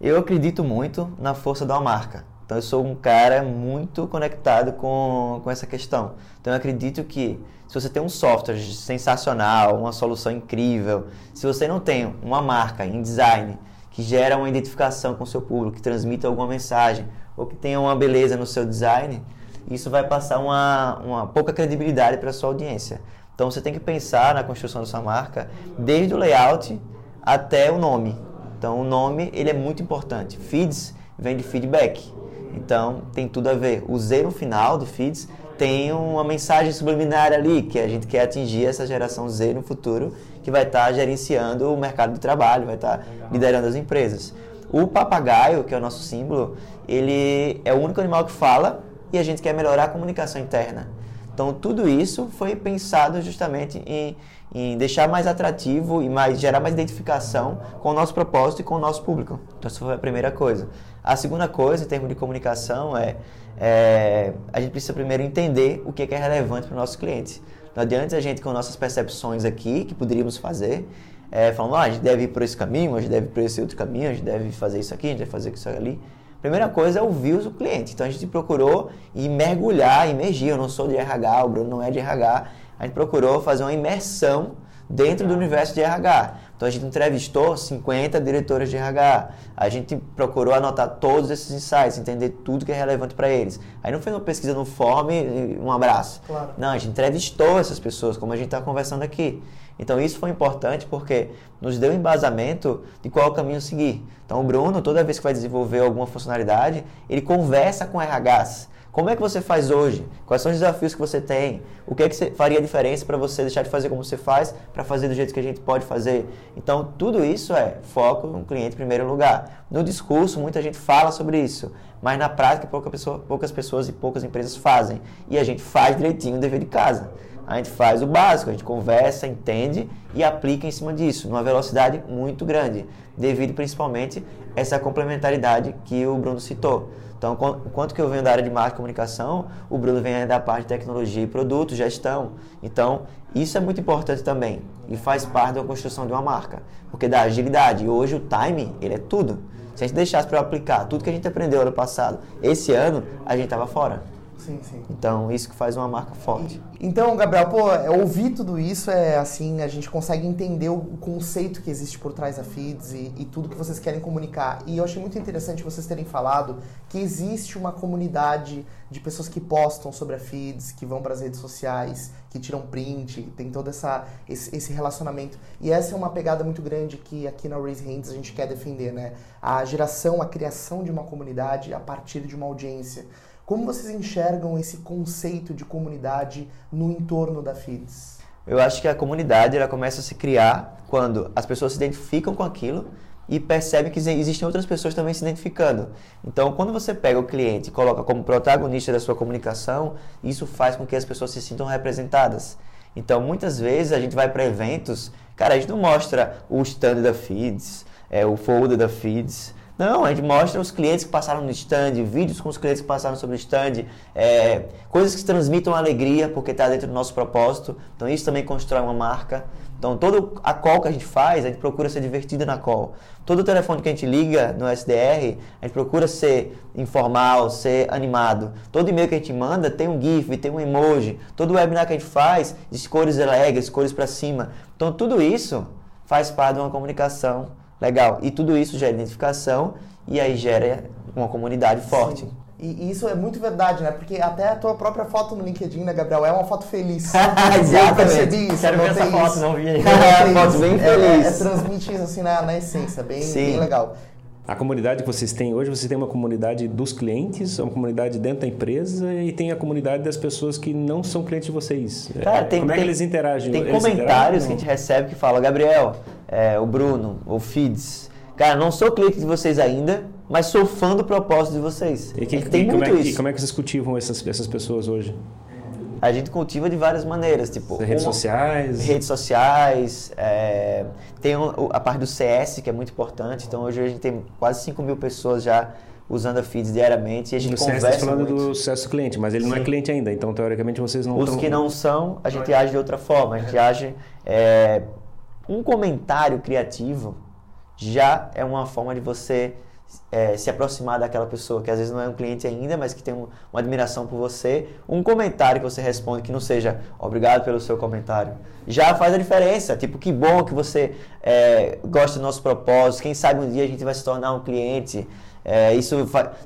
C: eu acredito muito na força da marca. Então, eu sou um cara muito conectado com, com essa questão. Então, eu acredito que se você tem um software sensacional, uma solução incrível, se você não tem uma marca em design que gera uma identificação com o seu público, que transmita alguma mensagem, ou que tenha uma beleza no seu design, isso vai passar uma, uma pouca credibilidade para a sua audiência. Então você tem que pensar na construção da sua marca desde o layout até o nome. Então o nome ele é muito importante. Feeds vem de feedback. Então tem tudo a ver. O Z no final do feeds tem uma mensagem subliminar ali que a gente quer atingir essa geração Z no futuro que vai estar tá gerenciando o mercado de trabalho, vai estar tá liderando as empresas. O papagaio, que é o nosso símbolo, ele é o único animal que fala e a gente quer melhorar a comunicação interna. Então, tudo isso foi pensado justamente em, em deixar mais atrativo e mais, gerar mais identificação com o nosso propósito e com o nosso público. Então, essa foi a primeira coisa. A segunda coisa, em termos de comunicação, é, é a gente precisa primeiro entender o que é, que é relevante para o nosso cliente. Não adianta a gente, com nossas percepções aqui, que poderíamos fazer, é, falando, ah, a gente deve ir por esse caminho, a gente deve ir por esse outro caminho, a gente deve fazer isso aqui, a gente deve fazer isso ali. Primeira coisa é ouvir o cliente. Então a gente procurou e mergulhar, imergir. Eu não sou de RH, o Bruno não é de RH. A gente procurou fazer uma imersão dentro do universo de RH. Então a gente entrevistou 50 diretores de RH. A gente procurou anotar todos esses insights, entender tudo que é relevante para eles. Aí não foi uma pesquisa no form e um abraço. Claro. Não, a gente entrevistou essas pessoas, como a gente está conversando aqui. Então isso foi importante porque nos deu embasamento de qual caminho seguir. Então o Bruno, toda vez que vai desenvolver alguma funcionalidade, ele conversa com RHs como é que você faz hoje? Quais são os desafios que você tem? O que é que faria diferença para você deixar de fazer como você faz para fazer do jeito que a gente pode fazer? Então, tudo isso é foco no cliente em primeiro lugar. No discurso, muita gente fala sobre isso, mas na prática, pouca pessoa, poucas pessoas e poucas empresas fazem. E a gente faz direitinho o dever de casa. A gente faz o básico, a gente conversa, entende e aplica em cima disso, numa velocidade muito grande, devido principalmente a essa complementaridade que o Bruno citou. Então, quanto que eu venho da área de marketing e comunicação, o Bruno vem da parte de tecnologia e produto, gestão. Então, isso é muito importante também e faz parte da construção de uma marca, porque dá agilidade. E hoje o time, ele é tudo. Se a gente deixasse para aplicar tudo que a gente aprendeu ano passado, esse ano, a gente estava fora. Sim, sim. Então, isso que faz uma marca forte.
A: Então, Gabriel, pô, é, ouvir tudo isso é assim, a gente consegue entender o conceito que existe por trás da Feeds e, e, tudo que vocês querem comunicar. E eu achei muito interessante vocês terem falado que existe uma comunidade de pessoas que postam sobre a Feeds, que vão para as redes sociais, que tiram print, tem todo essa, esse, esse, relacionamento. E essa é uma pegada muito grande que aqui na Raise Hands a gente quer defender, né? A geração, a criação de uma comunidade a partir de uma audiência. Como vocês enxergam esse conceito de comunidade no entorno da FIDS?
C: Eu acho que a comunidade ela começa a se criar quando as pessoas se identificam com aquilo e percebem que existem outras pessoas também se identificando. Então, quando você pega o cliente e coloca como protagonista da sua comunicação, isso faz com que as pessoas se sintam representadas. Então, muitas vezes a gente vai para eventos, cara, a gente não mostra o stand da Feeds, é, o folder da Feeds, não, a gente mostra os clientes que passaram no stand, vídeos com os clientes que passaram sobre o stand, é, coisas que transmitam alegria, porque está dentro do nosso propósito. Então isso também constrói uma marca. Então, toda a call que a gente faz, a gente procura ser divertido na call. Todo telefone que a gente liga no SDR, a gente procura ser informal, ser animado. Todo e-mail que a gente manda tem um GIF, tem um emoji. Todo webinar que a gente faz, cores alegres, cores para cima. Então, tudo isso faz parte de uma comunicação legal. E tudo isso gera identificação e aí gera uma comunidade forte.
A: Sim. E isso é muito verdade, né? Porque até a tua própria foto no LinkedIn, né, Gabriel, é uma foto feliz.
C: Exatamente.
A: Eu percebi isso.
F: Quero ver essa foto,
A: isso.
F: não vi aí.
A: Notei
C: Foto bem
A: É,
C: feliz.
A: É, transmite isso assim na, na essência, bem, bem legal.
D: A comunidade que vocês têm hoje, você tem uma comunidade dos clientes, uma comunidade dentro da empresa e tem a comunidade das pessoas que não são clientes de vocês.
C: Cara,
D: É,
C: tem,
D: Como é que eles interagem?
C: Tem
D: Eles
C: comentários
D: interagem
C: que a gente recebe que fala, Gabriel, é, o Bruno, o Fides, cara, não sou cliente de vocês ainda, mas sou fã do propósito de vocês.
D: E, que-
C: A gente tem
D: e como
C: muito
D: é, que-
C: isso.
D: como é que vocês cultivam essas, essas pessoas hoje?
C: A gente cultiva de várias maneiras, tipo
D: Redes
C: uma-
D: sociais?
C: redes sociais, é, tem o- o- a parte do CS que é muito importante. Então hoje a gente tem quase 5 mil pessoas já usando a Feeds diariamente e a gente
D: No CS,
C: conversa
D: tá falando
C: muito.
D: do sucesso cliente, mas ele não é
C: Sim.
D: cliente ainda, então teoricamente vocês não
C: Os
D: estão...
C: que não são, a gente age de outra forma. A gente age. é, um comentário criativo já é uma forma de você é, se aproximar daquela pessoa que às vezes não é um cliente ainda, mas que tem um- uma admiração por você. Um comentário que você responde que não seja obrigado pelo seu comentário já faz a diferença. Tipo, que bom que você é, gosta do nosso propósito. Quem sabe um dia a gente vai se tornar um cliente. É, isso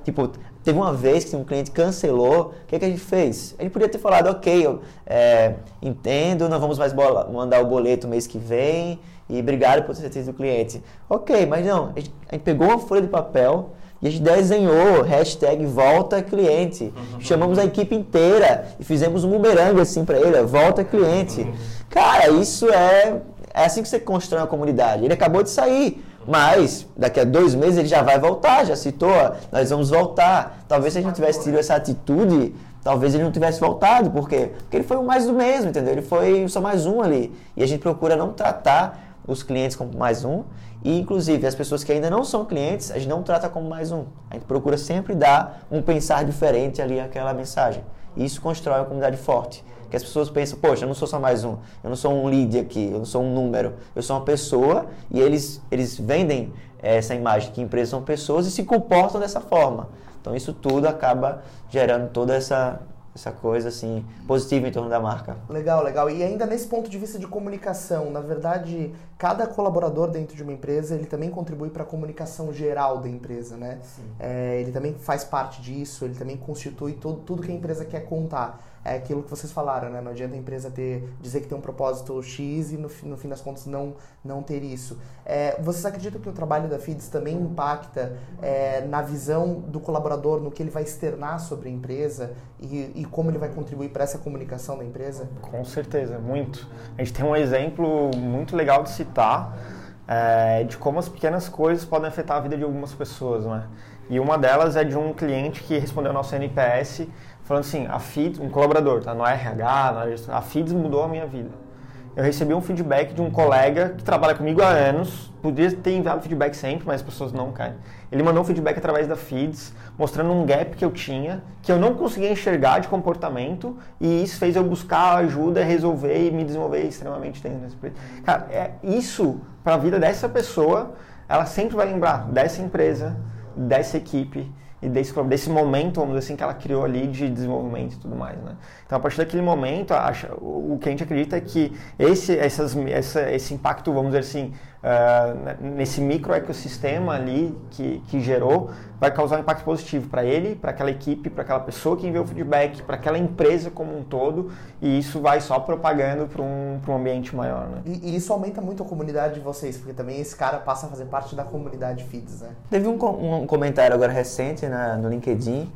C: tipo teve uma vez que um cliente cancelou. O que, que a gente fez? A gente podia ter falado ok eu é, entendo não vamos mais bola- mandar o boleto mês que vem e obrigado por ter sido cliente. Ok mas não a gente, a gente pegou uma folha de papel e a gente desenhou hashtag volta cliente. Chamamos a equipe inteira e fizemos um bumerangue assim para ele volta cliente. Cara isso é é assim que você constrói uma comunidade. Ele acabou de sair mas daqui a dois meses ele já vai voltar, já citou, nós vamos voltar. Talvez se a gente tivesse tido essa atitude, talvez ele não tivesse voltado. Por quê? Porque ele foi o mais do mesmo, entendeu? Ele foi só mais um ali. E a gente procura não tratar os clientes como mais um. E, inclusive, as pessoas que ainda não são clientes, a gente não trata como mais um. A gente procura sempre dar um pensar diferente ali àquela mensagem. E isso constrói uma comunidade forte. Que as pessoas pensam, poxa, eu não sou só mais um, eu não sou um lead aqui, eu não sou um número, eu sou uma pessoa e eles, eles vendem eh, essa imagem que empresas são pessoas e se comportam dessa forma. Então isso tudo acaba gerando toda essa, essa coisa assim positiva em torno da marca.
A: Legal, legal. E ainda nesse ponto de vista de comunicação, na verdade, cada colaborador dentro de uma empresa, ele também contribui para a comunicação geral da empresa, né? É, ele também faz parte disso, ele também constitui tudo, tudo que a empresa quer contar. É aquilo que vocês falaram, né? Não adianta a empresa ter, dizer que tem um propósito X e no, no fim das contas não, não ter isso. É, vocês acreditam que o trabalho da FIDS também impacta é, na visão do colaborador, no que ele vai externar sobre a empresa e, e como ele vai contribuir para essa comunicação da empresa?
B: Com certeza, muito. A gente tem um exemplo muito legal de citar é, de como as pequenas coisas podem afetar a vida de algumas pessoas, né? E uma delas é de um cliente que respondeu ao nosso NPS falando assim, a FIDS, um colaborador, tá? No RH, na gestão, a FIDS mudou a minha vida. Eu recebi um feedback de um colega que trabalha comigo há anos, podia ter enviado feedback sempre, mas as pessoas não caem. Ele mandou um feedback através da Feeds, mostrando um gap que eu tinha, que eu não conseguia enxergar de comportamento, e isso fez eu buscar ajuda, resolver e me desenvolver extremamente dentro desse projeto. Cara, é isso para a vida dessa pessoa, ela sempre vai lembrar dessa empresa, dessa equipe e desse, desse momento, vamos dizer assim, que ela criou ali de desenvolvimento e tudo mais, né? Então, a partir daquele momento, acha, o que a gente acredita é que esse, essas, essa, esse impacto, vamos dizer assim, uh, nesse micro ecossistema ali que, que gerou, vai causar um impacto positivo para ele, para aquela equipe, para aquela pessoa que enviou o feedback, para aquela empresa como um todo, e isso vai só propagando para um, um ambiente maior, né?
A: E, e isso aumenta muito a comunidade de vocês, porque também esse cara passa a fazer parte da comunidade Feeds, né?
C: Teve um, um comentário agora recente na- no LinkedIn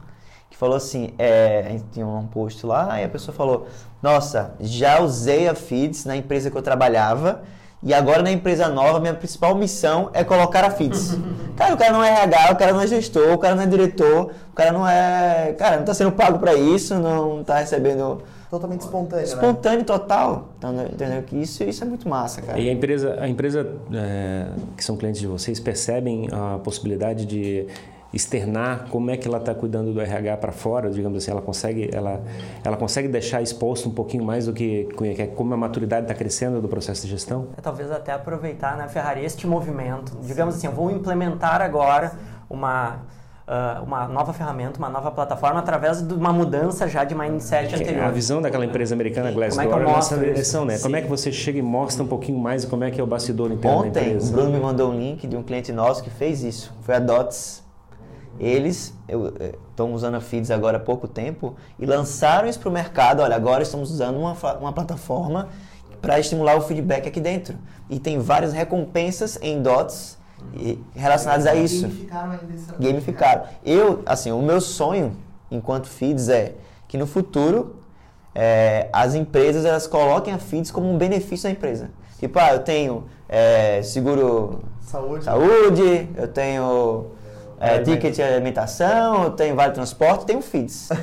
C: que falou assim, é, a gente tinha um post lá e a pessoa falou, nossa, já usei a Feeds na empresa que eu trabalhava e agora na empresa nova minha principal missão é colocar a Feeds. cara, o cara não é RH, o cara não é gestor, o cara não é diretor, o cara não é... Cara, não tá sendo pago para isso, não tá recebendo...
A: Totalmente espontâneo, né?
C: Espontâneo total, então, entendeu? Que isso, isso é muito massa, cara.
D: E a empresa, a empresa é, que são clientes de vocês percebem a possibilidade de externar como é que ela está cuidando do RH para fora, digamos assim, ela consegue, ela, ela consegue deixar exposto um pouquinho mais do que como a maturidade está crescendo do processo de gestão?
F: É, talvez até aproveitar, né, Ferrari, este movimento. Digamos assim, eu vou implementar agora uma Uh, uma nova ferramenta, uma nova plataforma através de uma mudança já de mindset anterior.
D: A visão daquela empresa americana Glassdoor
F: como é,
D: é nessa direção, né? Sim. Como é que você chega e mostra um pouquinho mais como é que é o bastidor interno
C: Ontem,
D: da empresa?
C: o Bruno me mandou um link de um cliente nosso que fez isso. Foi a Dots. Eles estão usando a Feeds agora há pouco tempo e lançaram isso para o mercado. Olha, agora estamos usando uma, uma plataforma para estimular o feedback aqui dentro. E tem várias recompensas em Dots relacionados a isso. Gamificaram Gamificaram. Eu, assim, o meu sonho enquanto feeds é que no futuro é, as empresas elas coloquem a feeds como um benefício da empresa. Tipo, ah, eu tenho é, seguro
A: saúde.
C: saúde, eu tenho é, ticket de alimentação, tem vale transporte, tem o FIDS.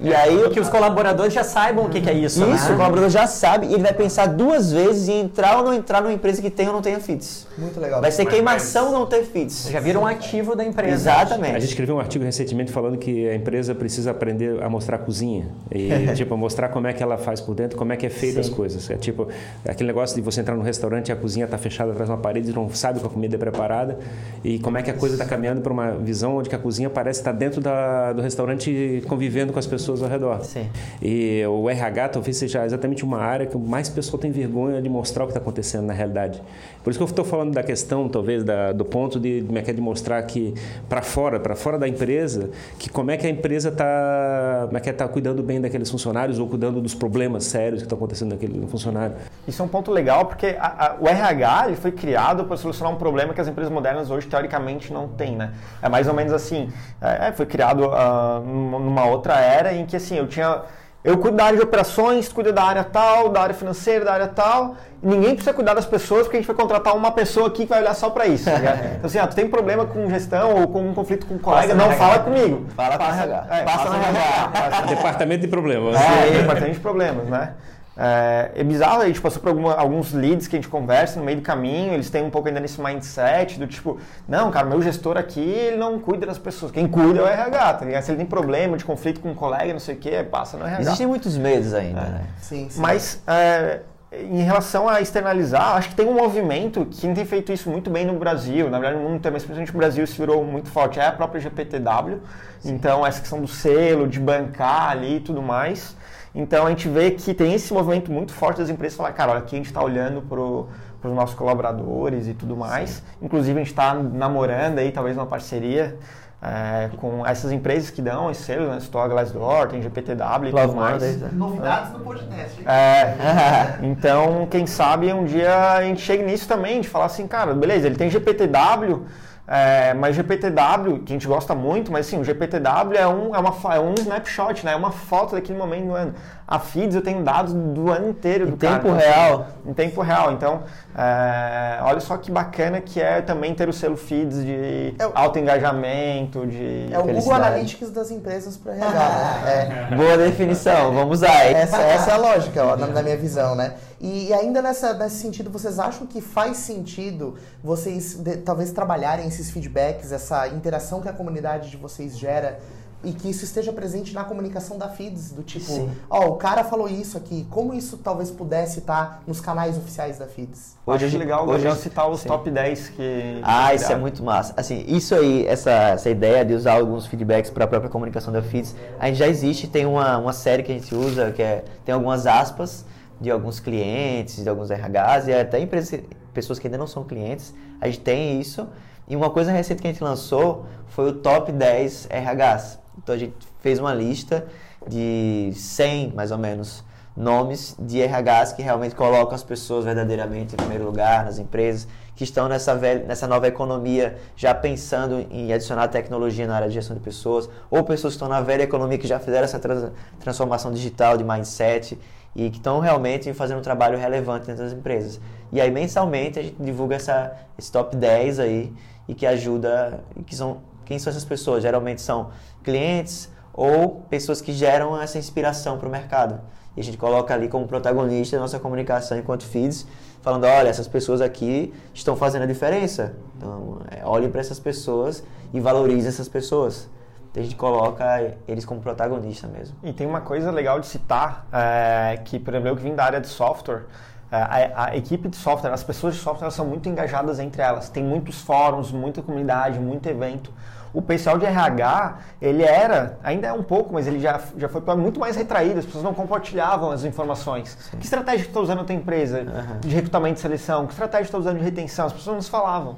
F: E aí que os colaboradores já saibam o que, que é isso.
C: Isso, né? o colaborador já sabe e ele vai pensar duas vezes em entrar ou não entrar numa empresa que tem ou não tenha FIDS.
A: Muito legal.
C: Vai ser queimação não ter FIDS.
F: Já vira um ativo da empresa.
C: Exatamente.
D: A gente escreveu um artigo recentemente falando que a empresa precisa aprender a mostrar a cozinha. E, tipo, mostrar como é que ela faz por dentro, como é que é feita as coisas. É tipo, aquele negócio de você entrar no restaurante e a cozinha está fechada atrás de uma parede e não sabe como a comida é preparada. E como é que a coisa está caminhando para uma visão onde a cozinha parece estar dentro da, do restaurante convivendo com as pessoas ao redor.
C: Sim.
D: E o RH talvez seja exatamente uma área que mais pessoa tem vergonha de mostrar o que está acontecendo na realidade. Por isso que eu estou falando da questão, talvez, da, do ponto de, é é, de mostrar que para fora, para fora da empresa, que como é que a empresa está é tá cuidando bem daqueles funcionários ou cuidando dos problemas sérios que estão acontecendo naquele funcionário.
B: Isso é um ponto legal porque a, a, o RH ele foi criado para solucionar um problema que as empresas modernas hoje teoricamente não têm, né? É mais ou menos assim, é, foi criado uh, numa outra era em que assim eu tinha eu cuido da área de operações, cuido da área tal, da área financeira, da área tal. ninguém precisa cuidar das pessoas porque a gente vai contratar uma pessoa aqui que vai olhar só para isso. Tá então, assim, ah, tu tem problema com gestão ou com um conflito com um colega, não RH. fala comigo.
C: Fala com o RH.
B: É, passa, passa no RH.
D: Departamento de problemas.
B: É, departamento de problemas, né? É, é, bizarro, a gente passou por alguma, alguns leads que a gente conversa no meio do caminho, eles têm um pouco ainda nesse mindset do tipo, não, cara, meu gestor aqui, ele não cuida das pessoas, quem cuida é o RH, tá ligado? Se ele tem problema de conflito com um colega, não sei o que, passa no RH.
C: Existem muitos medos ainda, é.
B: né? Sim, sim. Mas, é, em relação a externalizar, acho que tem um movimento, quem tem feito isso muito bem no Brasil, na verdade no mundo inteiro, mas principalmente no Brasil se virou muito forte, é a própria GPTW, sim. então essa questão do selo, de bancar ali e tudo mais, então a gente vê que tem esse movimento muito forte das empresas falar, cara, olha, aqui a gente está olhando para os nossos colaboradores e tudo mais. Sim. Inclusive a gente está namorando aí talvez uma parceria é, com essas empresas que dão esse selo, né? Store Glassdoor, tem GPTW e tudo mais.
A: Né? Novidades no podcast.
B: É, então, quem sabe um dia a gente chegue nisso também, de falar assim, cara, beleza, ele tem GPTW, é, mas GPTW, que a gente gosta muito, mas sim, o GPTW é um, é, uma, é um snapshot, né? É uma foto daquele momento do ano. A Feeds eu tenho dados do ano inteiro
C: em
B: do
C: tempo
B: cara,
C: real.
B: Em tempo real. Então, é, olha só que bacana que é também ter o selo Feeds de é o, alto engajamento, de
A: É o Google Analytics das empresas para RH, né?
C: É. Boa definição, vamos usar.
A: Essa, essa é a lógica, ó, na, na minha visão, né? E ainda nessa, nesse sentido, vocês acham que faz sentido vocês de, talvez trabalharem esses feedbacks, essa interação que a comunidade de vocês gera e que isso esteja presente na comunicação da Feeds, do tipo, ó, oh, o cara falou isso aqui, como isso talvez pudesse estar nos canais oficiais da Feeds?
B: Hoje Acho legal hoje eu citar os sim. top 10 que...
C: Ah, isso é muito massa. Assim, isso aí, essa, essa ideia de usar alguns feedbacks para a própria comunicação da Feeds, a gente já existe, tem uma, uma série que a gente usa, que é, tem algumas aspas, de alguns clientes, de alguns RHs e até empresas, pessoas que ainda não são clientes. A gente tem isso. E uma coisa recente que a gente lançou foi o top 10 RHs. Então a gente fez uma lista de 100, mais ou menos, nomes de RHs que realmente colocam as pessoas verdadeiramente em primeiro lugar nas empresas, que estão nessa, velha, nessa nova economia já pensando em adicionar tecnologia na área de gestão de pessoas, ou pessoas que estão na velha economia que já fizeram essa trans, transformação digital de mindset e que estão realmente fazendo um trabalho relevante dentro das empresas. E aí mensalmente a gente divulga essa, esse top 10 aí e que ajuda, que são quem são essas pessoas? Geralmente são clientes ou pessoas que geram essa inspiração para o mercado. E a gente coloca ali como protagonista a nossa comunicação enquanto feeds, falando, olha, essas pessoas aqui estão fazendo a diferença. Então, é, olhem para essas pessoas e valorizem essas pessoas. Então, a gente coloca eles como protagonista mesmo.
B: E tem uma coisa legal de citar, é, que, por exemplo, eu que vim da área de software, é, a, a, equipe de software, as pessoas de software são muito engajadas entre elas. Tem muitos fóruns, muita comunidade, muito evento. O pessoal de RH, ele era, ainda é um pouco, mas ele já, já foi muito mais retraído, as pessoas não compartilhavam as informações. Sim. Que estratégia que está usando a tua empresa uhum. de recrutamento e seleção? Que estratégia está usando de retenção? As pessoas não se falavam.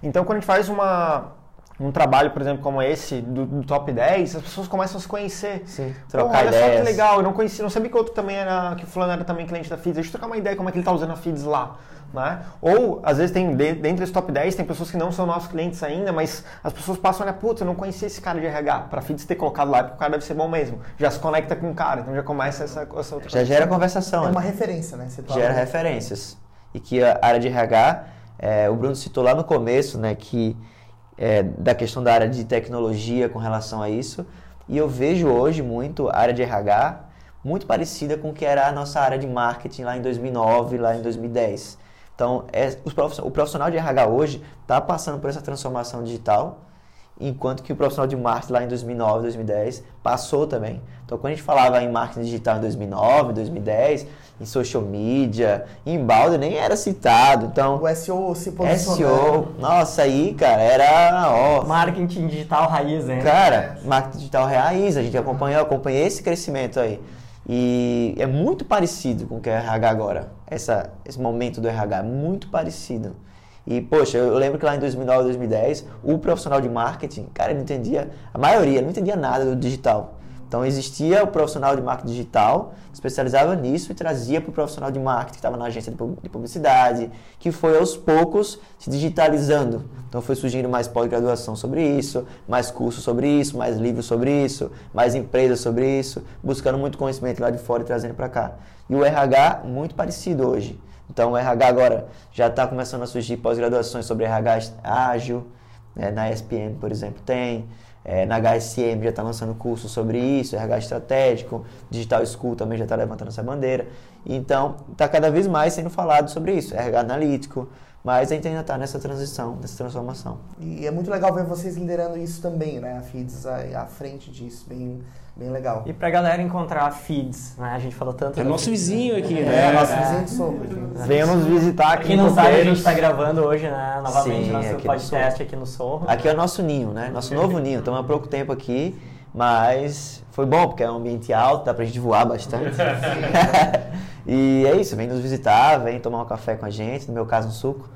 B: Então, quando a gente faz uma, um trabalho, por exemplo, como esse, do, do, top 10, as pessoas começam a se conhecer.
C: Sim, trocar
B: olha
C: ideias.
B: só que legal, eu não conhecia, não sabia que o outro também era, que o fulano era também cliente da Feeds. Deixa eu trocar uma ideia como é que ele está usando a Feeds lá. Né? Ou, às vezes, tem dentro desse top 10, tem pessoas que não são nossos clientes ainda, mas as pessoas passam, olha, putz, eu não conhecia esse cara de RH. Para Feeds ter colocado lá, porque o cara deve ser bom mesmo. Já se conecta com o cara, então já começa essa, essa outra
C: Já gera conversação.
A: É
C: né?
A: uma referência, né? Você
C: gera referências. E que a área de RH, é, o Bruno citou lá no começo, né, que é, da questão da área de tecnologia com relação a isso. E eu vejo hoje muito a área de RH muito parecida com o que era a nossa área de marketing lá em 2009, lá em 2010. Então, é, o profissional de RH hoje está passando por essa transformação digital, enquanto que o profissional de marketing lá em 2009, 2010 passou também. Então, quando a gente falava em marketing digital em 2009, 2010, em social media, em balde nem era citado. Então,
A: o SEO se posicionou.
C: SEO, nossa, aí, cara, era ó,
F: marketing digital raiz, hein?
C: Cara, marketing digital raiz, a gente acompanhou, acompanhei esse crescimento aí. E é muito parecido com o que é RH agora. Essa, esse momento do RH é muito parecido. E, poxa, eu lembro que lá em 2009, 2010, o profissional de marketing, cara, ele não entendia, a maioria não entendia nada do digital. Então existia o profissional de marketing digital, que especializava nisso e trazia para o profissional de marketing que estava na agência de publicidade, que foi aos poucos se digitalizando. Então foi surgindo mais pós-graduação sobre isso, mais cursos sobre isso, mais livros sobre isso, mais empresas sobre isso, buscando muito conhecimento lá de fora e trazendo para cá. E o RH muito parecido hoje. Então o RH agora já está começando a surgir pós-graduações sobre RH ágil, né? na ESPN, por exemplo, tem. É, na HSM já está lançando curso sobre isso, RH estratégico, Digital School também já está levantando essa bandeira. Então, está cada vez mais sendo falado sobre isso, RH analítico, mas a gente ainda está nessa transição, nessa transformação.
A: E é muito legal ver vocês liderando isso também, né? A FIDS à, frente disso, bem, bem legal.
F: E pra galera encontrar FIDS, né? A gente falou tanto...
D: É nosso vizinho aqui,
A: é,
D: né?
A: É, nosso vizinho de sombra.
B: Venha nos visitar aqui
F: Quem não sabe, a gente está gravando hoje, né? Novamente,
C: Sim,
F: nosso
C: aqui no
F: podcast
C: Sorro.
F: aqui no Sorro.
C: Aqui é o nosso ninho, né? Nosso novo ninho. Estamos há pouco tempo aqui, mas foi bom, porque é um ambiente alto, dá pra gente voar bastante. e é isso, vem nos visitar, vem tomar um café com a gente, no meu caso um suco,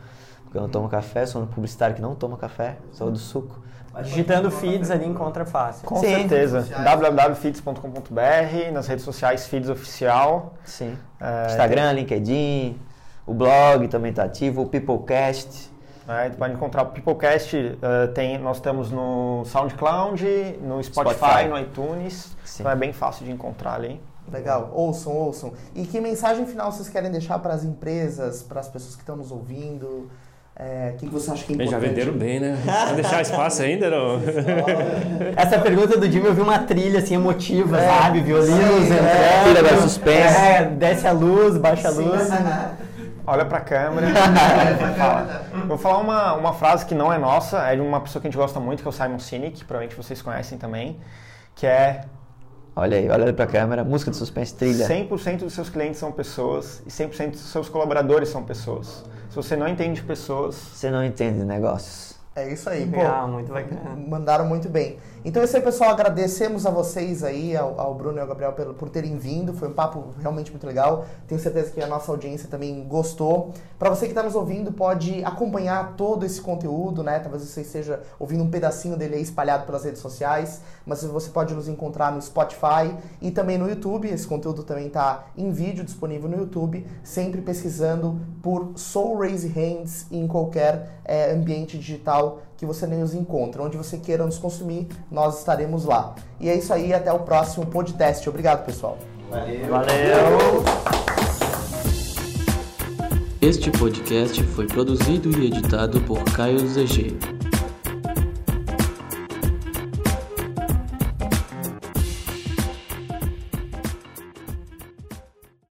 C: porque eu não tomo café, sou um publicitário que não toma café, sou do suco.
F: Digitando feeds ali encontra fácil.
B: Com
C: Sim.
B: certeza. www.feeds.com.br, nas redes sociais Feeds Oficial.
C: Sim.
B: É,
C: Instagram, LinkedIn, o blog também está ativo, o Peoplecast.
B: É, tu pode encontrar o Peoplecast, eh, tem, nós estamos no SoundCloud, no Spotify,
C: Spotify.
B: no iTunes,
C: Sim.
B: então é bem fácil de encontrar ali.
A: Legal, ouçam, ouçam. E que mensagem final vocês querem deixar para as empresas, para as pessoas que estão nos ouvindo? É, O que, que você acha que é
D: Bem,
A: importante?
D: já venderam bem, né? Vai deixar espaço ainda, não?
F: Essa pergunta do Jimmy, eu vi uma trilha assim emotiva, sabe? Violinos
A: Sim,
F: entrando.
A: é.
C: Tira da suspense.
F: É, desce a luz, baixa a luz.
B: Olha pra câmera. Fala. Vou falar uma, uma frase que não é nossa, é de uma pessoa que a gente gosta muito, que é o Simon Sinek, que provavelmente vocês conhecem também, que é
C: Olha aí, olha pra câmera, música de suspense, trilha.
B: 100% dos seus clientes são pessoas e 100% dos seus colaboradores são pessoas. Se você não entende pessoas,
C: Você não entende negócios.
A: É isso aí, pô.
F: Ah, muito bacana.
A: Mandaram muito bem. Então é isso aí, pessoal. Agradecemos a vocês aí, ao, ao Bruno e ao Gabriel, pelo, por terem vindo. Foi um papo realmente muito legal. Tenho certeza que a nossa audiência também gostou. Para você que está nos ouvindo, pode acompanhar todo esse conteúdo, né? Talvez você esteja ouvindo um pedacinho dele aí espalhado pelas redes sociais. Mas você pode nos encontrar no Spotify e também no YouTube. Esse conteúdo também está em vídeo disponível no YouTube. Sempre pesquisando por Soul Raise Hands em qualquer eh, ambiente digital que você nem os encontra. Onde você queira nos consumir, nós estaremos lá. E é isso aí, até o próximo podcast. Obrigado, pessoal.
F: Valeu.
G: Este podcast foi produzido e editado por Caio ZG.